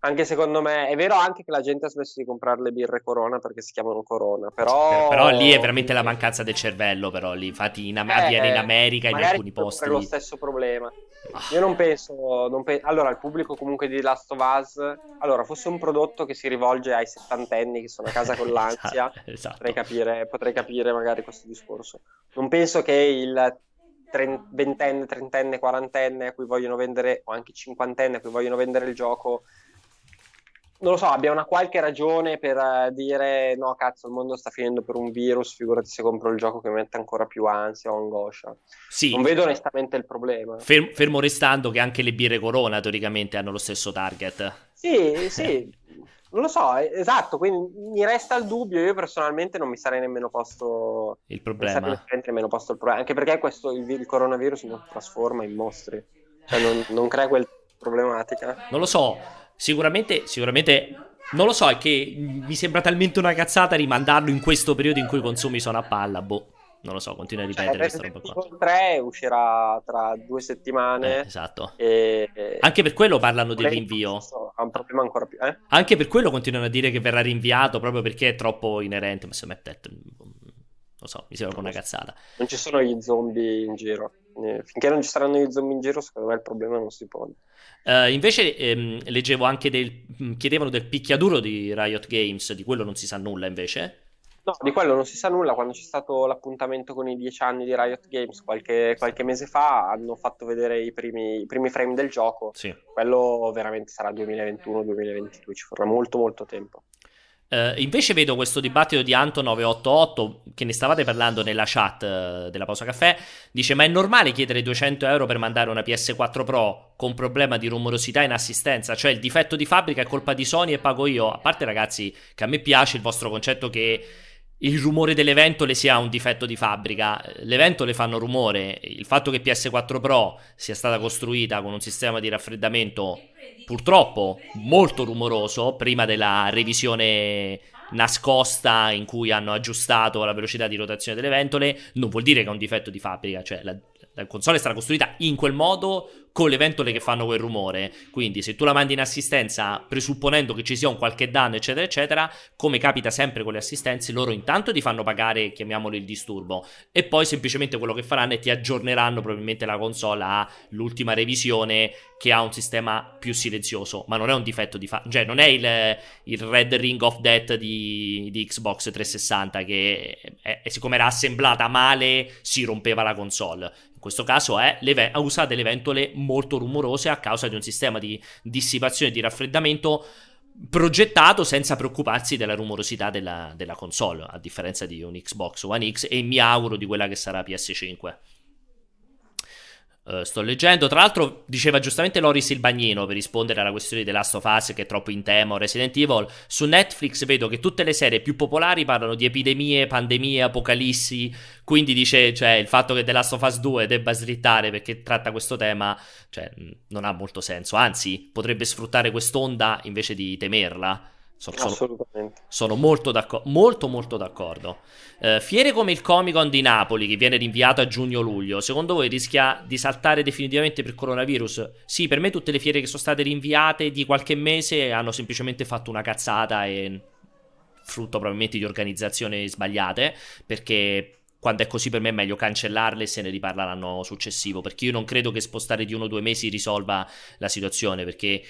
Anche secondo, me, è vero anche che la gente ha smesso di comprare le birre Corona perché si chiamano Corona, però... Però, lì è veramente la mancanza del cervello, però lì infatti in, eh, avviene in America in alcuni posti. È lo stesso problema. Io non penso, non pe- Allora, il pubblico comunque di Last of Us, allora, fosse un prodotto che si rivolge ai settantenni che sono a casa con <laughs> l'ansia, esatto, esatto. Potrei, capire, potrei capire magari questo discorso. Non penso che il ventenne, trentenne, quarantenne a cui vogliono vendere, o anche cinquantenne a cui vogliono vendere il gioco, non lo so, abbia una qualche ragione per uh, dire no, cazzo, il mondo sta finendo per un virus, figurati se compro il gioco che mi mette ancora più ansia o angoscia. Sì. Non vedo onestamente il problema. Ferm- fermo restando che anche le birre Corona teoricamente hanno lo stesso target. Sì, sì, non lo so, eh, esatto, quindi mi resta il dubbio, io personalmente non mi sarei nemmeno posto il problema. Nemmeno posto il problema, anche perché questo, il, il coronavirus non trasforma in mostri, cioè non, non crea quel problematica. Non lo so, Sicuramente, sicuramente non lo so, è che mi sembra talmente una cazzata rimandarlo in questo periodo in cui i consumi sono a palla. Boh, non lo so, continua a cioè, ripetere cioè, questa roba qua. 3 uscirà tra due settimane. Eh, esatto. E... Anche per quello parlano del rinvio. Ha un problema ancora più. Eh? Anche per quello continuano a dire che verrà rinviato proprio perché è troppo inerente. Ma se me detto, non lo so, mi sembra una cazzata. Non ci sono gli zombie in giro. Eh, finché non ci saranno gli zombie in giro, secondo me il problema non si pone. Uh, invece ehm, leggevo anche del. Mm, chiedevano del picchiaduro di Riot Games, di quello non si sa nulla invece. No, di quello non si sa nulla. Quando c'è stato l'appuntamento con i dieci anni di Riot Games qualche, qualche mese fa, hanno fatto vedere i primi, i primi frame del gioco. Sì. Quello veramente sarà 2021-2022, ci vorrà molto molto tempo. Uh, invece vedo questo dibattito di Anto 988 che ne stavate parlando nella chat eh, della pausa caffè, dice ma è normale chiedere 200 euro per mandare una PS4 Pro con problema di rumorosità in assistenza, cioè il difetto di fabbrica è colpa di Sony e pago io, a parte ragazzi che a me piace il vostro concetto che il rumore delle ventole sia un difetto di fabbrica. Le ventole fanno rumore. Il fatto che PS4 Pro sia stata costruita con un sistema di raffreddamento purtroppo molto rumoroso prima della revisione nascosta in cui hanno aggiustato la velocità di rotazione delle ventole, non vuol dire che è un difetto di fabbrica, cioè la, la console è stata costruita in quel modo con le ventole che fanno quel rumore. Quindi, se tu la mandi in assistenza, presupponendo che ci sia un qualche danno, eccetera, eccetera, come capita sempre con le assistenze, loro intanto ti fanno pagare, chiamiamolo il disturbo, e poi semplicemente quello che faranno è ti aggiorneranno probabilmente la console all'ultima revisione che ha un sistema più silenzioso. Ma non è un difetto di fa- cioè, non è il, il, Red Ring of Death di, di Xbox 360 che, è, è, siccome era assemblata male, si rompeva la console questo caso è le, usa delle ventole molto rumorose a causa di un sistema di dissipazione e di raffreddamento progettato senza preoccuparsi della rumorosità della, della console, a differenza di un Xbox One X e mi auguro di quella che sarà PS5. Uh, sto leggendo. Tra l'altro, diceva giustamente Loris il bagnino per rispondere alla questione di The Last of Us, che è troppo in tema, o Resident Evil. Su Netflix vedo che tutte le serie più popolari parlano di epidemie, pandemie, apocalissi. Quindi dice, cioè, il fatto che The Last of Us 2 debba slittare perché tratta questo tema, cioè, non ha molto senso. Anzi, potrebbe sfruttare quest'onda invece di temerla. Sono, Assolutamente. Sono molto, d'accordo, molto, molto d'accordo. Uh, fiere come il Comic Con di Napoli, che viene rinviato a giugno-luglio, secondo voi rischia di saltare definitivamente per coronavirus? Sì, per me tutte le fiere che sono state rinviate di qualche mese hanno semplicemente fatto una cazzata e frutto probabilmente di organizzazioni sbagliate, perché quando è così per me è meglio cancellarle e se ne riparla l'anno successivo, perché io non credo che spostare di uno o due mesi risolva la situazione, perché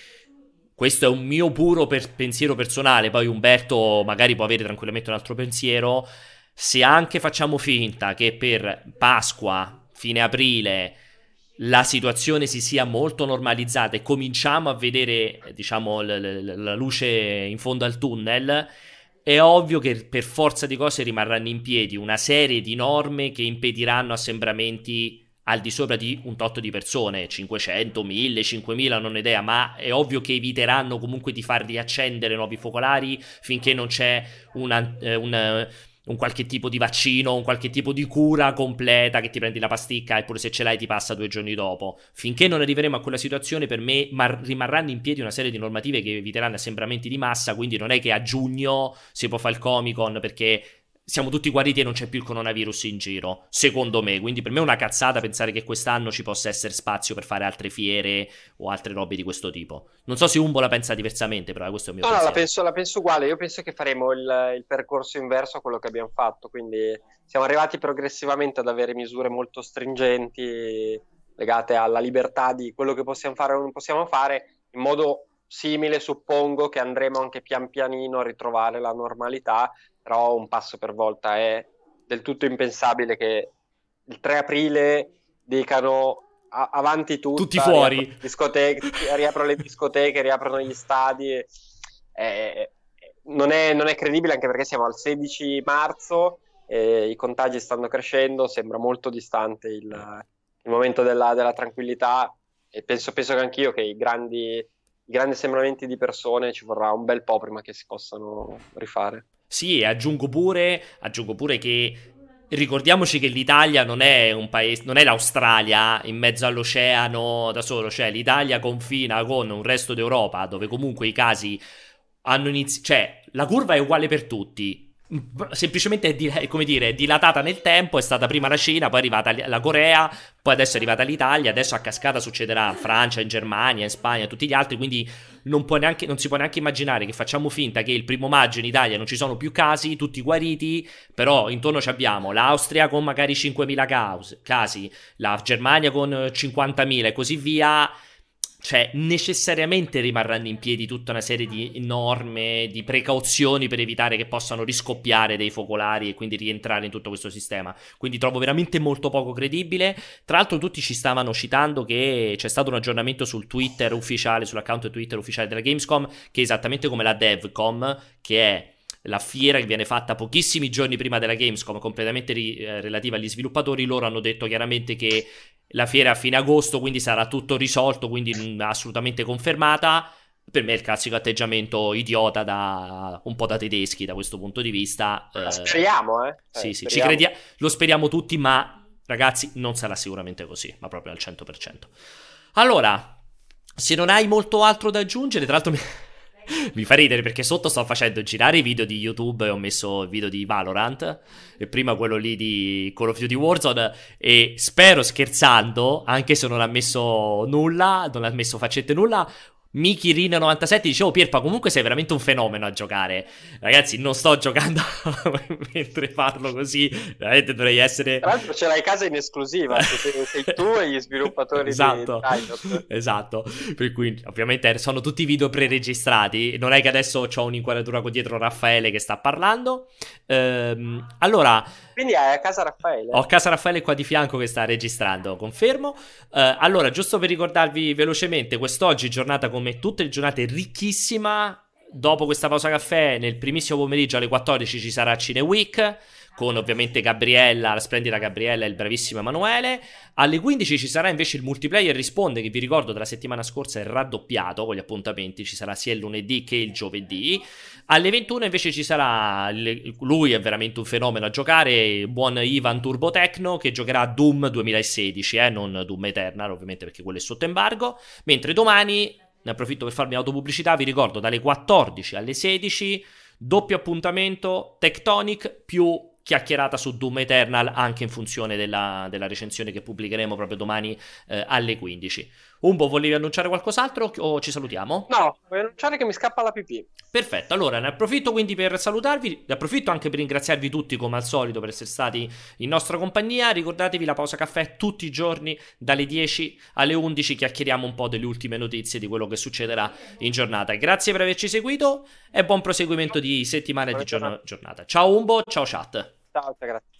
questo è un mio puro per pensiero personale, poi Umberto magari può avere tranquillamente un altro pensiero. Se anche facciamo finta che per Pasqua, fine aprile, la situazione si sia molto normalizzata e cominciamo a vedere, diciamo, l- l- la luce in fondo al tunnel, è ovvio che per forza di cose rimarranno in piedi una serie di norme che impediranno assembramenti al di sopra di un tot di persone, 500, 1000, 5000, non ho idea, ma è ovvio che eviteranno comunque di far riaccendere nuovi focolari finché non c'è una, eh, una, un qualche tipo di vaccino, un qualche tipo di cura completa che ti prendi la pasticca eppure se ce l'hai ti passa due giorni dopo. Finché non arriveremo a quella situazione, per me mar- rimarranno in piedi una serie di normative che eviteranno assembramenti di massa, quindi non è che a giugno si può fare il Comic Con perché siamo tutti guariti e non c'è più il coronavirus in giro, secondo me. Quindi per me è una cazzata pensare che quest'anno ci possa essere spazio per fare altre fiere o altre robe di questo tipo. Non so se Umbo la pensa diversamente, però questo è il mio no, pensiero. No, la penso, la penso uguale. Io penso che faremo il, il, percorso inverso a quello che abbiamo fatto. Quindi siamo arrivati progressivamente ad avere misure molto stringenti legate alla libertà di quello che possiamo fare o non possiamo fare in modo simile suppongo che andremo anche pian pianino a ritrovare la normalità però un passo per volta è del tutto impensabile che il 3 aprile dicano a- avanti tutti, tutti fuori, discoteche, riaprono le discoteche, riaprono gli stadi. Eh, non, è, non, è, credibile anche perché siamo al 16 marzo e i contagi stanno crescendo, sembra molto distante il, il momento della, della, tranquillità e penso, penso che anch'io che i grandi, i grandi assembramenti di persone ci vorrà un bel po' prima che si possano rifare. Sì, e aggiungo pure, aggiungo pure che ricordiamoci che l'Italia non è un paese, non è l'Australia in mezzo all'oceano da solo, cioè l'Italia confina con un resto d'Europa dove comunque i casi hanno iniziato, cioè la curva è uguale per tutti. Semplicemente è, come dire, dilatata nel tempo, è stata prima la Cina, poi è arrivata la Corea, poi adesso è arrivata l'Italia, adesso a cascata succederà in Francia, in Germania, in Spagna, tutti gli altri, quindi non, neanche, non, si può neanche immaginare che facciamo finta che il primo maggio in Italia non ci sono più casi, tutti guariti, però intorno ci abbiamo l'Austria con magari 5.000 casi, la Germania con 50.000 e così via cioè necessariamente rimarranno in piedi tutta una serie di norme, di precauzioni per evitare che possano riscoppiare dei focolari e quindi rientrare in tutto questo sistema. Quindi trovo veramente molto poco credibile. Tra l'altro tutti ci stavano citando che c'è stato un aggiornamento sul Twitter ufficiale, sull'account Twitter ufficiale della Gamescom, che è esattamente come la DevCom, che è la fiera che viene fatta pochissimi giorni prima della Gamescom, completamente ri- eh, relativa agli sviluppatori, loro hanno detto chiaramente che la fiera è a fine agosto, quindi sarà tutto risolto, quindi assolutamente confermata. Per me è il classico atteggiamento idiota da un po' da tedeschi da questo punto di vista. Eh, speriamo, eh. Sì, eh, sì, speriamo. Credi- lo speriamo tutti, ma ragazzi, non sarà sicuramente così, ma proprio al 100%. Allora, se non hai molto altro da aggiungere, tra l'altro mi... mi fa ridere perché sotto sto facendo girare i video di YouTube e ho messo il video di Valorant e prima quello lì di Call of Duty Warzone e spero scherzando, anche se non ha messo nulla, non ha messo faccette nulla, Miki Rin 97 dicevo Pierpa comunque sei veramente un fenomeno a giocare. Ragazzi non sto giocando <laughs> mentre parlo così veramente dovrei essere tra l'altro ce l'hai casa in esclusiva sei, tu e gli sviluppatori esatto esatto. Per cui ovviamente sono tutti video preregistrati. Non è che adesso ho un'inquadratura con dietro Raffaele che sta parlando. Ehm, allora quindi hai a casa Raffaele? Ho casa Raffaele qua di fianco che sta registrando, confermo. Uh, allora, giusto per ricordarvi velocemente, quest'oggi giornata come tutte le giornate ricchissima. Dopo questa pausa caffè, nel primissimo pomeriggio alle 14 ci sarà Cine Week con ovviamente Gabriella, la splendida Gabriella e il bravissimo Emanuele. Alle 15 ci sarà invece il multiplayer risponde che vi ricordo della settimana scorsa è raddoppiato con gli appuntamenti, ci sarà sia il lunedì che il giovedì. Alle 21 invece ci sarà lui è veramente un fenomeno a giocare, buon Ivan Turbotecno che giocherà a Doom 2016, eh, non Doom Eternal ovviamente perché quello è sotto embargo, mentre domani ne approfitto per farmi autopubblicità, vi ricordo dalle 14 alle 16 doppio appuntamento Tectonic più chiacchierata su Doom Eternal anche in funzione della, della recensione che pubblicheremo proprio domani eh, alle 15. Umbo, volevi annunciare qualcos'altro o ci salutiamo? No, vuoi annunciare che mi scappa la pipì. Perfetto, allora ne approfitto quindi per salutarvi, ne approfitto anche per ringraziarvi tutti come al solito per essere stati in nostra compagnia. Ricordatevi la pausa caffè tutti i giorni dalle 10 alle 11, chiacchieriamo un po' delle ultime notizie di quello che succederà in giornata. Grazie per averci seguito e buon proseguimento di settimana e di giornata. Ciao Umbo, ciao chat. Ciao, grazie.